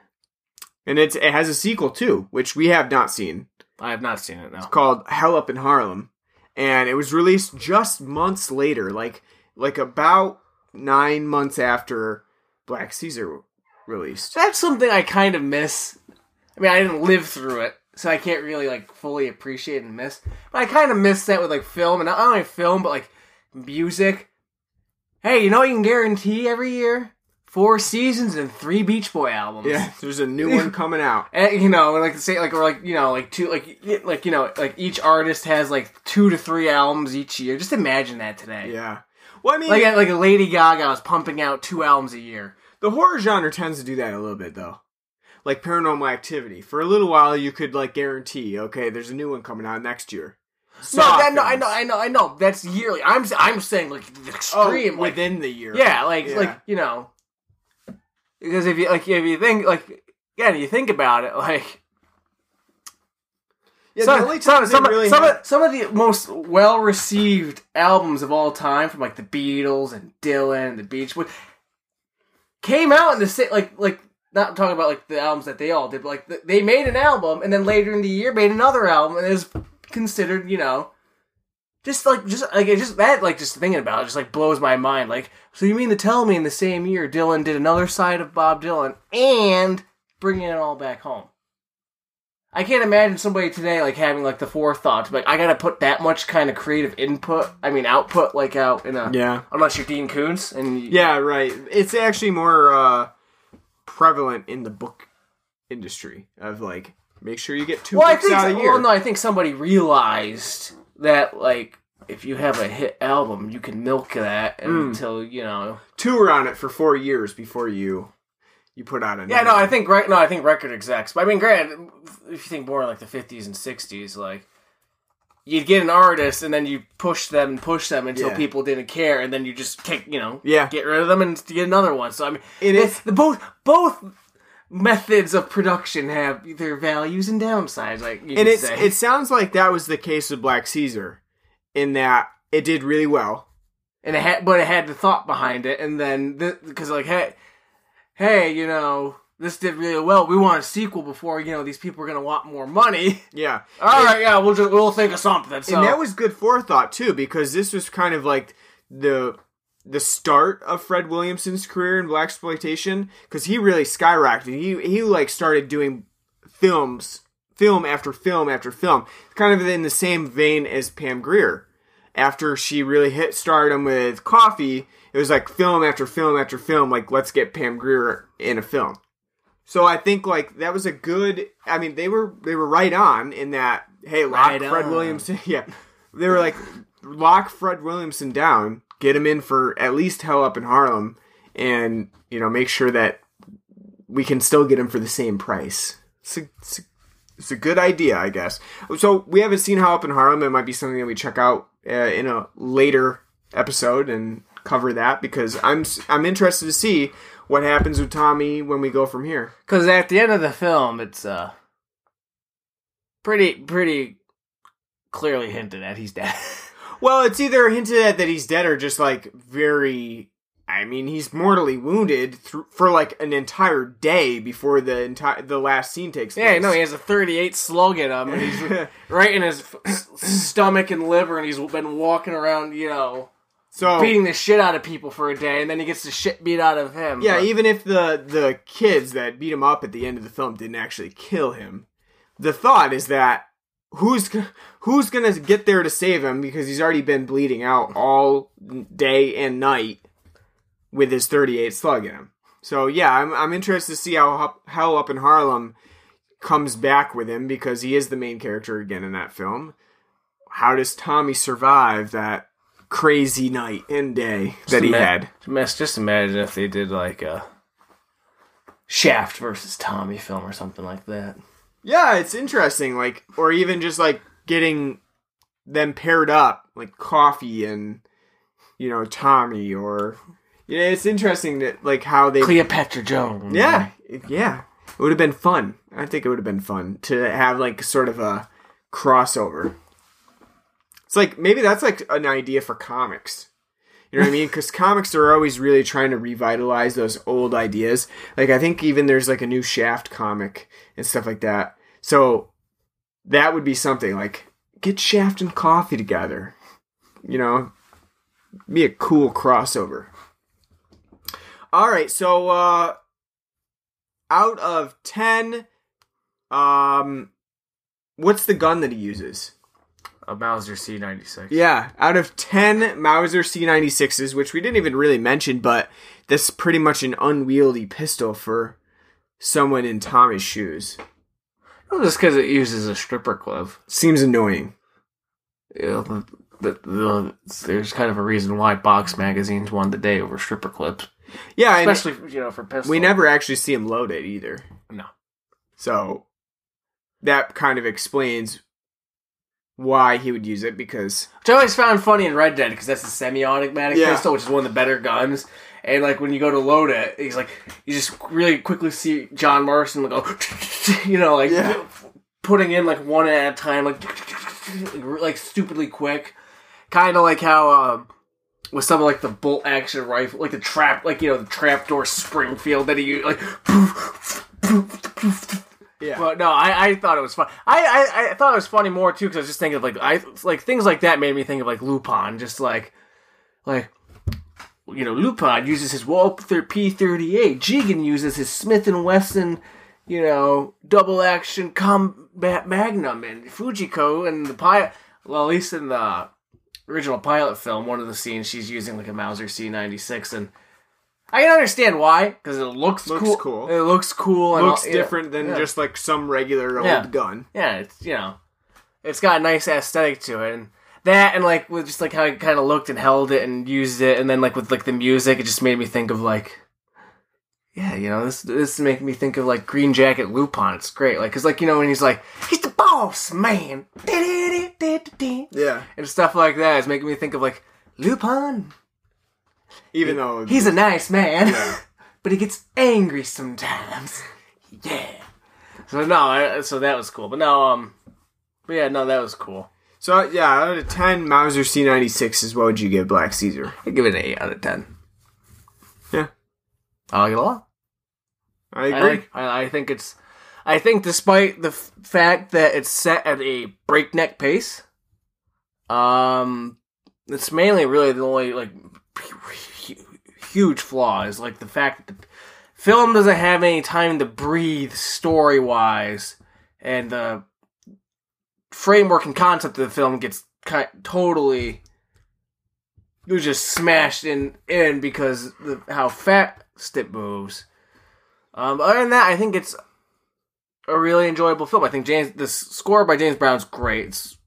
And it's it has a sequel too, which we have not seen. I have not seen it now. It's called Hell Up in Harlem, and it was released just months later, like like about nine months after Black Caesar released. That's something I kind of miss. I mean, I didn't live through it, so I can't really like fully appreciate and miss. But I kind of miss that with like film, and not only film, but like music. Hey, you know what you can guarantee every year? Four seasons and three Beach Boy albums. Yeah, there's a new one coming out. And, you know, like say like or like you know like two like like you know like each artist has like two to three albums each year. Just imagine that today. Yeah. Well, I mean, Like like Lady Gaga was pumping out two albums a year. the horror genre tends to do that a little bit, though. Like Paranormal Activity, for a little while you could like guarantee, okay, there's a new one coming out next year. No, that, no, I know, I know, I know. That's yearly. I'm I'm saying like Oh, extreme, like, within the year. yeah, like Yeah. like you know, because if you like if you think like again, you think about it, like Yeah, some, some, some, really some, had- of, some of the most well received albums of all time, from like the Beatles and Dylan, and the Beach Boys, came out in the same like like not talking about like the albums that they all did, but like th- they made an album and then later in the year made another album and it was considered you know just like just like it just that like just thinking about it just like blows my mind. Like, so you mean to tell me in the same year Dylan did another side of Bob Dylan and bringing it all back home? I can't imagine somebody today like having like the forethought to like I gotta put that much kind of creative input. I mean output like out in a Yeah. Unless you're Dean Koontz and you, Yeah, right. It's actually more uh, prevalent in the book industry of like make sure you get two well, I think out a year. well no I think somebody realized that like if you have a hit album you can milk that Mm. until you know Tour on it for four years before you you put out another. Yeah, no, I think right. No, I think record execs. But I mean, granted, if you think more like the fifties and sixties, like you'd get an artist and then you push them and push them until Yeah. people didn't care, and then you just kick, you know, Yeah. get rid of them and get another one. So I mean, It is- the both both methods of production have their values and downsides. Like you and could it's say. it sounds like that was the case with Black Caesar, in that it did really well. and it had, but it had the thought behind it, and then because like, hey, hey, you know, this did really well. We want a sequel before you know these people are gonna want more money. Yeah. All right, yeah, we'll just we'll think of something. So and that was good forethought too, because this was kind of like the the start of Fred Williamson's career in blaxploitation, because he really skyrocketed. He he like started doing films, film after film after film, kind of in the same vein as Pam Grier. After she really hit stardom with Coffy, it was like film after film after film. Like let's get Pam Grier in a film. So I think like that was a good. I mean, they were they were right on in that. Hey, lock Right Fred on. Williamson. Yeah, they were like lock Fred Williamson down, get him in for at least Hell Up in Harlem, and you know make sure that we can still get him for the same price. It's a, it's a, it's a good idea, I guess. So we haven't seen Hell Up in Harlem. It might be something that we check out uh, in a later episode and cover that because I'm I'm interested to see what happens with Tommy when we go from here. because at the end of the film, it's uh pretty pretty clearly hinted at he's dead. Well, it's either hinted at that he's dead or just like very. I mean, he's mortally wounded through, for like an entire day before the entire the last scene takes place. yeah, no, he has a 38 slug in him, and he's right in his f- stomach and liver, and he's been walking around, you know, so beating the shit out of people for a day, and then he gets the shit beat out of him. Yeah, But- even if the the kids that beat him up at the end of the film didn't actually kill him, the thought is that who's who's gonna get there to save him because he's already been bleeding out all day and night with his 38 slug in him. So yeah, I'm I'm interested to see how Hell Up in Harlem comes back with him because he is the main character again in that film. How does Tommy survive that crazy night and day that he ima- had? Just just imagine if they did like a Shaft versus Tommy film or something like that. Yeah, it's interesting. Like, or even just like getting them paired up, like Coffy and you know Tommy, or you know, it's interesting that like how they Cleopatra Jones. Yeah, yeah, it would have been fun. I think it would have been fun to have like sort of a crossover. It's like maybe that's like an idea for comics. You know what I mean? Because comics are always really trying to revitalize those old ideas. Like I think even there's like a new Shaft comic and stuff like that. So that would be something like get Shaft and Coffy together. You know, be a cool crossover. All right, so uh out of 10 um what's the gun that he uses? A Mauser C96. Yeah, out of 10 Mauser C96s, which we didn't even really mention, but that's pretty much an unwieldy pistol for someone in Tommy's shoes. Well, just because it uses a stripper clip. Seems annoying. Yeah, the, the, the, there's kind of a reason why box magazines won the day over stripper clips. Yeah, and Especially, you know, for pistols. we never actually see him loaded either. No. So that kind of explains why he would use it because Which I always found funny in Red Dead because that's a semi-automatic Yeah. pistol, which is one of the better guns. And like when you go to load it, he's like, you just really quickly see John Marston go, you know, like Yeah. putting in like one at a time, like like stupidly quick, kind of like how um, with some of like the bolt action rifle, like the trap, like you know the trapdoor Springfield that he used, like. Yeah. But no, I, I thought it was fun. I, I, I thought it was funny more too because I was just thinking of like I like things like that made me think of like Lupin, just like like you know Lupin uses his Walther P thirty eight, Jigen uses his Smith and Wesson, you know double action combat Magnum, and Fujiko and the pilot. Well, at least in the original pilot film, one of the scenes she's using like a Mauser C ninety six and. I can understand why, because it looks, Looks cool. cool. It looks cool. And Looks all- yeah, different than yeah. just like some regular old Yeah. gun. Yeah, it's you know, it's got a nice aesthetic to it, and that, and like with just like how it kind of looked and held it and used it, and then like with like the music, it just made me think of like, yeah, you know, this this is making me think of like Green Jacket Lupin. It's great, like because like you know when he's like he's the boss man, Yeah. and stuff like that. It's making me think of like Lupin. Even though He's a nice man, but he gets angry sometimes. Yeah. So no, I, so that was cool. But no, um, but yeah, no, that was cool. So yeah, out of ten Mauser C ninety sixes, what would you give Black Caesar? I give it an eight out of ten. Yeah. I like it a lot. I I agree. like. I, I think it's. I think despite the f- fact that it's set at a breakneck pace, um, it's mainly really the only like huge flaw is like the fact that the film doesn't have any time to breathe story wise, and the framework and concept of the film gets ki- totally it was just smashed in in because the how fast it moves. Um, other than that, I think it's a really enjoyable film. I think James the score by James Brown's great. It's,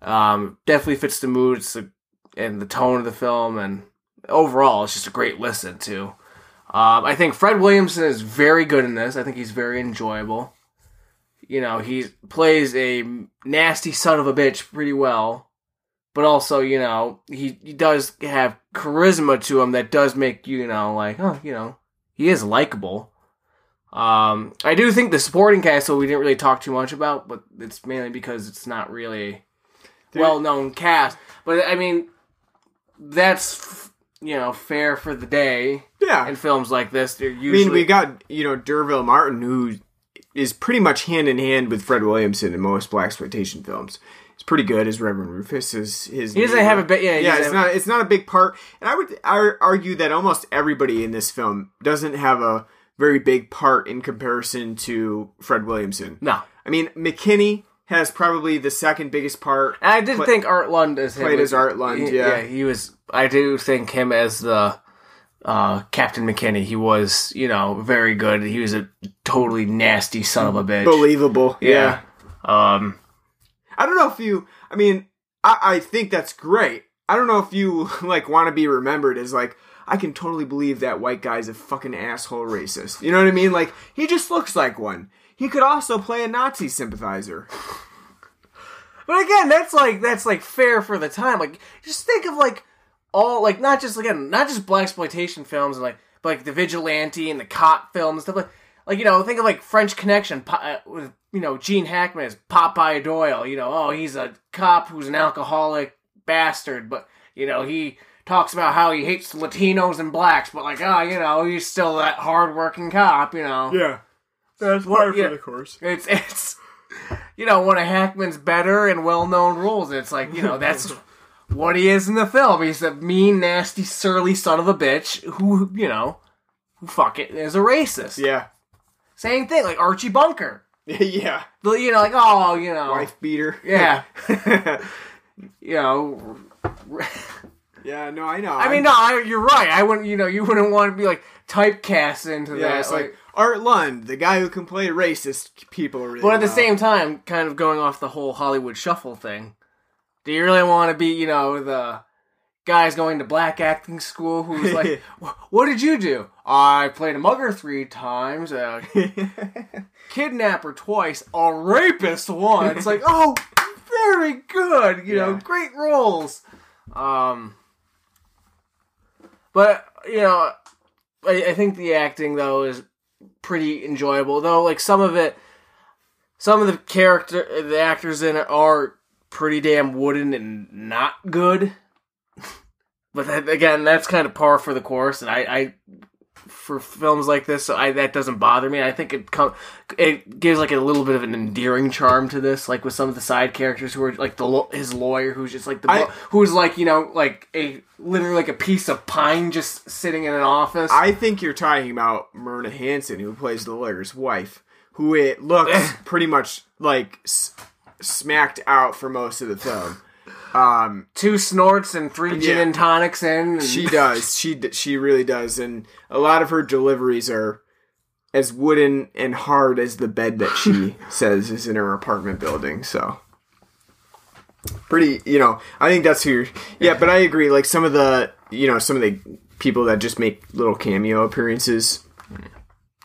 um, definitely fits the mood a, and the tone of the film, and overall, it's just a great listen to. Um, I think Fred Williamson is very good in this. I think he's very enjoyable. You know, he plays a nasty son of a bitch pretty well but also you know he, he does have charisma to him that does make you, you know like oh you know he is likable um i do think the supporting cast we didn't really talk too much about but it's mainly because it's not really well known cast but i mean that's you know fair for the day Yeah. in films like this they're usually. I mean, we got you know D'Urville Martin, who is pretty much hand in hand with Fred Williamson in most blaxploitation films. He's pretty good as Reverend Rufus. Is his He doesn't have a bit- yeah, yeah. It's not it's not a big part, and I would ar- argue that almost everybody in this film doesn't have a very big part in comparison to Fred Williamson. no I mean McKinney has probably the second biggest part. And I did Pla- think Art Lund as played as Art Lund, he- yeah. he was. I do think him as the uh, Captain McKinney. He was, you know, very good. He was a totally nasty son of a bitch. believable. yeah. yeah. Um. I don't know if you. I mean, I, I think that's great. I don't know if you like want to be remembered as like I can totally believe that white guy's a fucking asshole racist. You know what I mean? Like he just looks like one. He could also play a Nazi sympathizer. But again, that's like that's like fair for the time. Like, just think of like all like not just again not just blaxploitation films and like but like the vigilante and the cop films stuff like like you know think of like French Connection uh, with you know Gene Hackman as Popeye Doyle. You know, oh he's a cop who's an alcoholic bastard, but you know he talks about how he hates Latinos and blacks, but like oh you know he's still that hardworking cop. You know, Yeah, that's par for the course. it's it's you know one of Hackman's better and well known roles. It's like you know that's what he is in the film. He's a mean, nasty, surly son of a bitch who you know who fuck it is a racist. Yeah, Same thing like Archie Bunker. yeah. The, you know like oh you know Wife beater. yeah you know. yeah. No, I know. I mean, no, I, you're right. I wouldn't, you know, you wouldn't want to be like typecast into Yeah, that. it's like Art Lund, the guy who can play racist people really But at the well. same time, kind of going off the whole Hollywood shuffle thing, do you really want to be, you know, the guys going to black acting school who's like, what did you do? I played a mugger three times, a kidnapper twice, a rapist once. It's like, oh, very good, you know, great roles. Um, but you know, I, I think the acting though is pretty enjoyable. Though, like some of it, some of the character, the actors in it are pretty damn wooden and not good. but that, again, that's kind of par for the course, and I, I for films like this, I, that doesn't bother me. I think it com- it gives like a little bit of an endearing charm to this, like with some of the side characters who are like the lo- his lawyer, who's just like the I- who's like you know like a literally like a piece of pine just sitting in an office. I think you're talking about Myrna Hansen, who plays the lawyer's wife, who it looks pretty much like s- smacked out for most of the film. Um, Two snorts and three gin Yeah. and tonics in. and- she does. She she really does, and a lot of her deliveries are as wooden and hard as the bed that she says is in her apartment building. So pretty, you know. I think that's who. You're, yeah, but I agree. Like some of the, you know, some of the people that just make little cameo appearances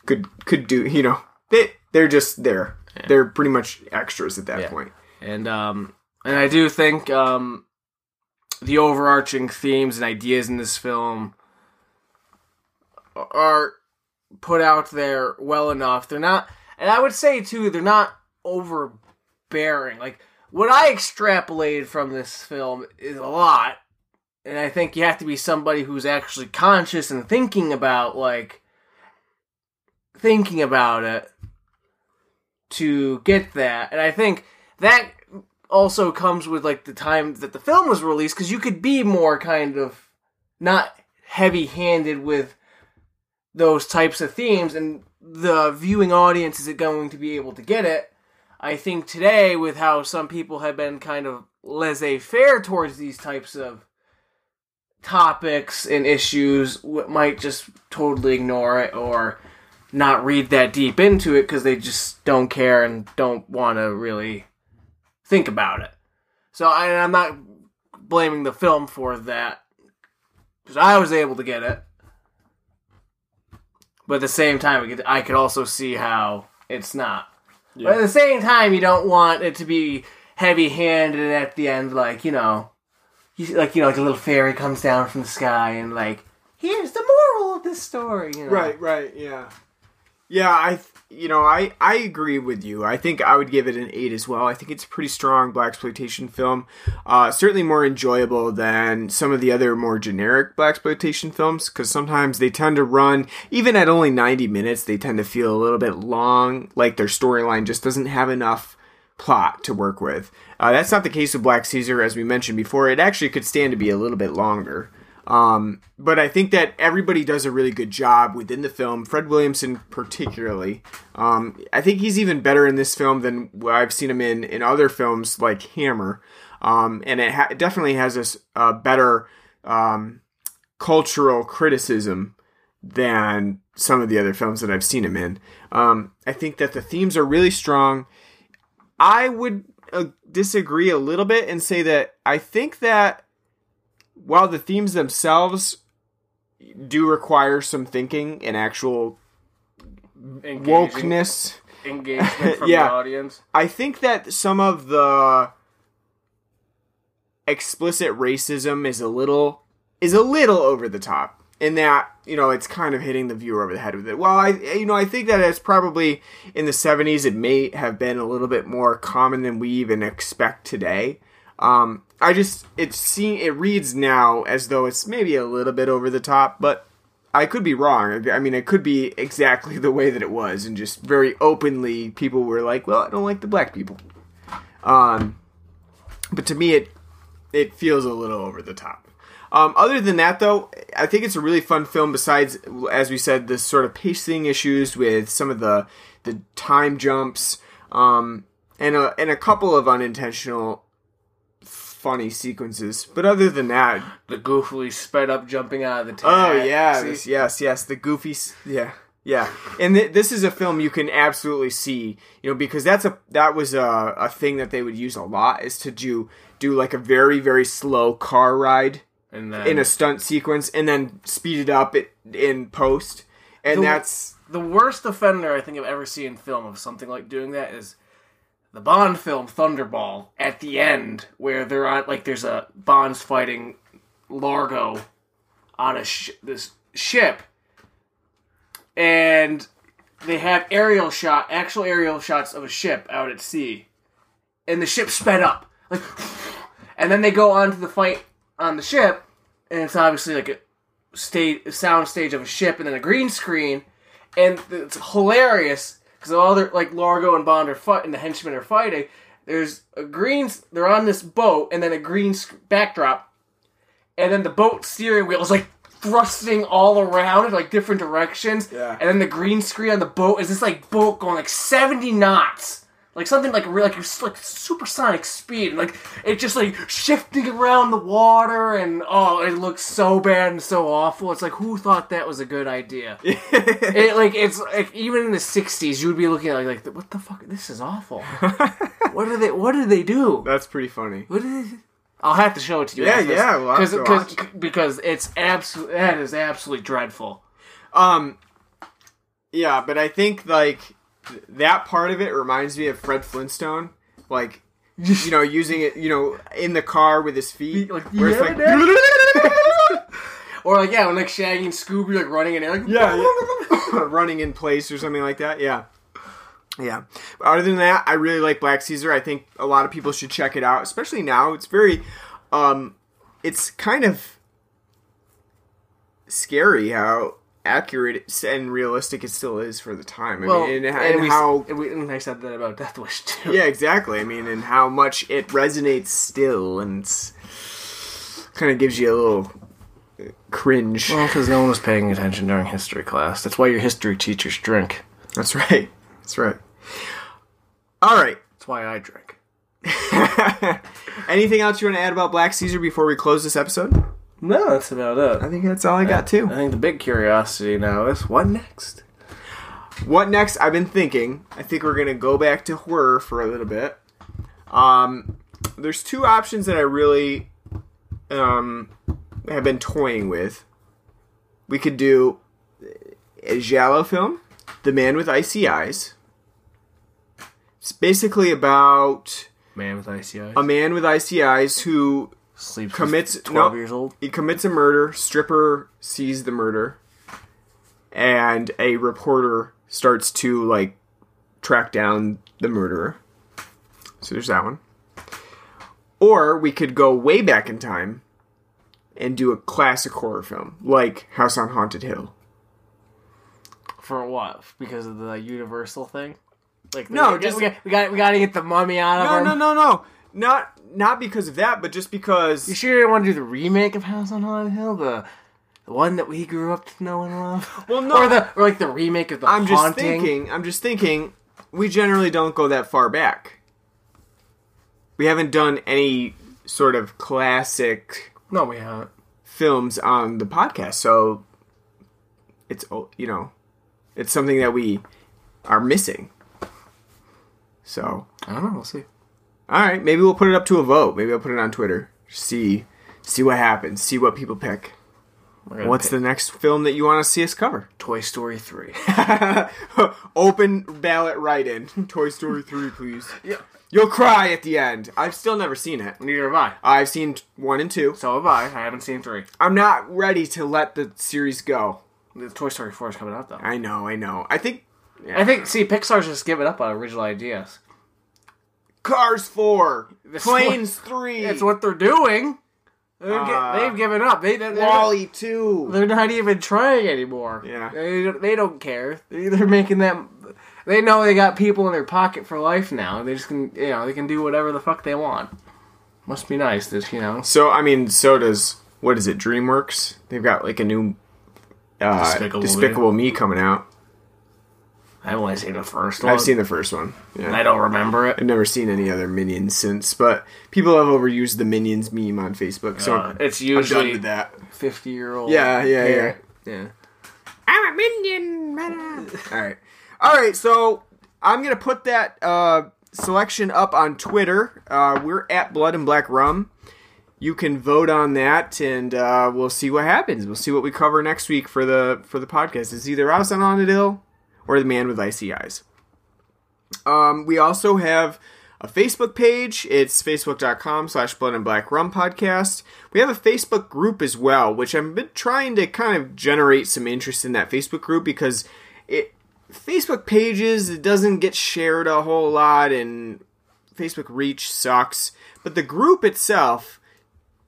could could do. You know, they they're just there. They're pretty much extras at that Yeah. point. and um and I do think um the overarching themes and ideas in this film are put out there well enough. They're not and I would say too they're not overbearing. Like what I extrapolated from this film is a lot. And I think you have to be somebody who's actually conscious and thinking about like thinking about it to get that. And I think that also comes with like the time that the film was released because you could be more kind of not heavy-handed with those types of themes and the viewing audience is going to be able to get it. I think today with how some people have been kind of laissez-faire towards these types of topics and issues might just totally ignore it or not read that deep into it because they just don't care and don't want to really think about it. So I, I'm not blaming the film for that because I was able to get it, but at the same time, I could also see how it's not. But at the same time, you don't want it to be heavy-handed at the end, like you know, you, like you know, like a little fairy comes down from the sky and like, here's the moral of this story. You know? Right, right, yeah. Yeah, I you know, I I agree with you. I think I would give it an 8 as well. I think it's a pretty strong blaxploitation film. Uh certainly more enjoyable than some of the other more generic blaxploitation films cuz sometimes they tend to run even at only 90 minutes, they tend to feel a little bit long, like their storyline just doesn't have enough plot to work with. Uh, that's not the case with Black Caesar, as we mentioned before. It actually could stand to be a little bit longer. Um, but I think that everybody does a really good job within the film. Fred Williamson, particularly. Um, I think he's even better in this film than I've seen him in in other films like Hammer. Um, and it, ha- it definitely has this uh, better um, cultural criticism than some of the other films that I've seen him in. Um, I think that the themes are really strong. I would uh, disagree a little bit and say that I think that while the themes themselves do require some thinking and actual Engaging- wokeness, engagement from Yeah. the audience. I think that some of the explicit racism is a little is a little over the top in that you know it's kind of hitting the viewer over the head with it. Well, I you know I think that it's probably in the '70s it may have been a little bit more common than we even expect today. Um, I just it see it reads now as though it's maybe a little bit over the top, but I could be wrong. I mean, it could be exactly the way that it was, and just very openly, people were like, "Well, I don't like the black people." Um, but to me, it it feels a little over the top. Um, other than that, though, I think it's a really fun film. Besides, as we said, the sort of pacing issues with some of the the time jumps, um, and a and a couple of unintentional funny sequences. But other than that, The goofily sped up jumping out of the oh, tank. Oh yeah, this- yes, yes, the goofy, yeah, yeah. And th- this is a film you can absolutely see, you know, because that's a that was a a thing that they would use a lot is to do do like a very very slow car ride And then in a stunt sequence and then speed it up it, in post, and The- that's the worst offender I think I've ever seen in film of something like doing that is the Bond film Thunderball at the end where they're on like there's a Bond's fighting Largo on a sh- this ship. And they have aerial shot, actual aerial shots of a ship out at sea, and the ship sped up, like, and then they go on to the fight on the ship, and it's obviously like a stage, sound stage of a ship, and then a green screen, and it's hilarious because all they're like Largo and Bond are fighting, and the henchmen are fighting. There's a green, they're on this boat, and then a green sc- backdrop, and then the boat steering wheel is like thrusting all around in like different directions. Yeah. And then the green screen on the boat is this like boat going like 70 knots. Like something like real like like supersonic speed, and like it's just like shifting around the water, and oh, it looks so bad and so awful. It's like who thought that was a good idea? it like it's like even in the '60s, you would be looking at it like, what the fuck? This is awful. what did they? What did they do? That's pretty funny. What did they? I'll have to show it to you. Yeah, yeah, we'll have cause, to cause, watch. because it's absolutely that is absolutely dreadful. Um, yeah, but I think like that part of it reminds me of Fred Flintstone, like you know, using it, you know, in the car with his feet, like it's like, Or like yeah, when like Shaggy and Scooby like running in like yeah, yeah. running in place or something like that. Yeah. Yeah. But other than that, I really like Black Caesar. I think a lot of people should check it out, especially now. It's very um it's kind of scary how accurate and realistic it still is for the time. I Well, mean, and, and, and we, how and, we, and I said that about Death Wish too. yeah, exactly. I mean, and how much it resonates still, and kind of gives you a little uh, cringe. Well, because no one was paying attention during history class. That's why your history teachers drink. That's right. That's right. All right. That's why I drink. Anything else you want to add about Black Caesar before we close this episode? No, that's about it. I think that's all I got too. I think the big curiosity now is what next? What next? I've been thinking. I think we're gonna go back to horror for a little bit. Um, there's two options that I really um have been toying with. We could do a giallo film, The Man with Icy Eyes. It's basically about Man with icy eyes. a man with icy eyes who Sleeps commits with 12 no, years old. He commits a murder. Stripper sees the murder, and a reporter starts to like track down the murderer. So there's that one. Or we could go way back in time and do a classic horror film like House on Haunted Hill. For what? Because of the Universal thing? Like No, just- we, got, we got we got to get the mummy out of No, him. no, no, no. Not not because of that, but just because You sure you didn't want to do the remake of House on Haunted Hill, the the one that we grew up to know and love? Well, no. or the or like the remake of the I'm just thinking. I'm just thinking. We generally don't go that far back. We haven't done any sort of classic No, we haven't. films on the podcast, so it's oh, you know, it's something that we are missing. So I don't know. We'll see. All right, maybe we'll put it up to a vote. Maybe I'll put it on Twitter. See, see what happens. See what people pick. What's pick the next film that you want to see us cover? Toy Story three? Open ballot write-in. Toy Story 3, please. Yeah. You'll cry at the end. I've still never seen it. Neither have I. I've seen one and two. So have I. I haven't seen three. I'm not ready to let the series go. The Toy Story four is coming out though. I know, I know. I think I think. See, Pixar's just giving up on original ideas. Cars 4, That's Planes 3, It's what they're doing. They're Uh, they've given up. They, they're, they're- WALL-E 2. They're not even trying anymore. Yeah. They, don't- they don't care. They- They're making them. They know they got people in their pocket for life now. They just can, you know, they can do whatever the fuck they want. Must be nice, this, you know. So, I mean, so does, what is it, DreamWorks? They've got like a new uh, Despicable Despicable. Me coming out. I've only seen the first one. I've seen the first one. Yeah. I don't remember it. I've never seen any other Minions since, but people have overused the Minions meme on Facebook, so Uh, it's I'm done usually with that. fifty year old. Yeah, yeah, yeah, yeah. I'm a Minion. All right, all right. So I'm gonna put that uh, selection up on Twitter. Uh, we're at Blood and Black Rum. You can vote on that, and uh, we'll see what happens. We'll see what we cover next week for the for the podcast. It's either House on Hill or The Man with Icy Eyes. Um, we also have a Facebook page. It's facebook.com slash blood and black rum podcast. We have a Facebook group as well, which I've been trying to kind of generate some interest in that Facebook group because it Facebook pages, it doesn't get shared a whole lot, and Facebook reach sucks. But the group itself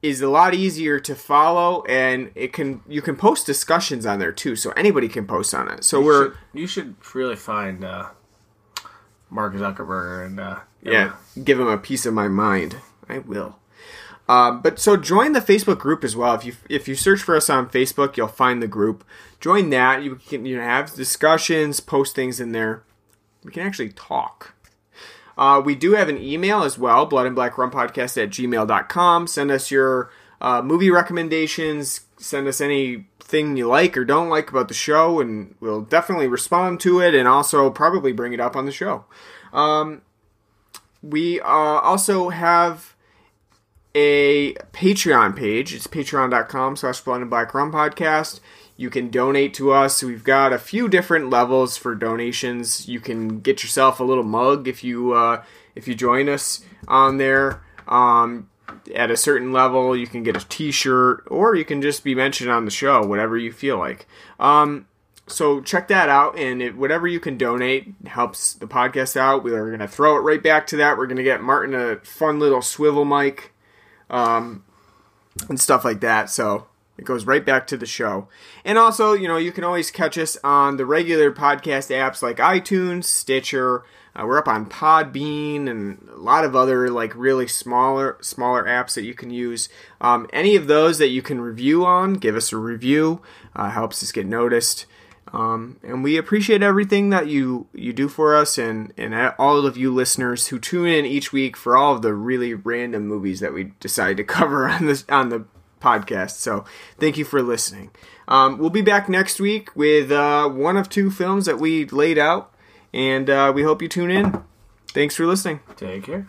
is a lot easier to follow, and it can you can post discussions on there too, so anybody can post on it. So you we're should, you should really find uh, Mark Zuckerberg and uh, yeah, give him a piece of my mind. I will. Uh, but so join the Facebook group as well. If you if you search for us on Facebook, you'll find the group. Join that. You can you know, have discussions, post things in there. We can actually talk. Uh, we do have an email as well, blood and black rum podcast at gmail.com. Send us your uh, movie recommendations. Send us anything you like or don't like about the show, and we'll definitely respond to it and also probably bring it up on the show. Um, we uh, also have a Patreon page. It's patreon.com slash blood and black rum podcast. You can donate to us. We've got a few different levels for donations. You can get yourself a little mug if you uh, if you join us on there. Um, at a certain level, you can get a T-shirt, or you can just be mentioned on the show, whatever you feel like. Um, so check that out, and it, whatever you can donate helps the podcast out. We are going to throw it right back to that. We're going to get Martin a fun little swivel mic, um, and stuff like that. So it goes right back to the show. And also, you know, you can always catch us on the regular podcast apps like iTunes, Stitcher. Uh, we're up on Podbean and a lot of other like really smaller smaller apps that you can use. Um, any of those that you can review on, give us a review. Uh, helps us get noticed. Um, and we appreciate everything that you you do for us and and all of you listeners who tune in each week for all of the really random movies that we decide to cover on this on the podcast. So thank you for listening. Um, we'll be back next week with uh, one of two films that we laid out, and uh, we hope you tune in. Thanks for listening. Take care.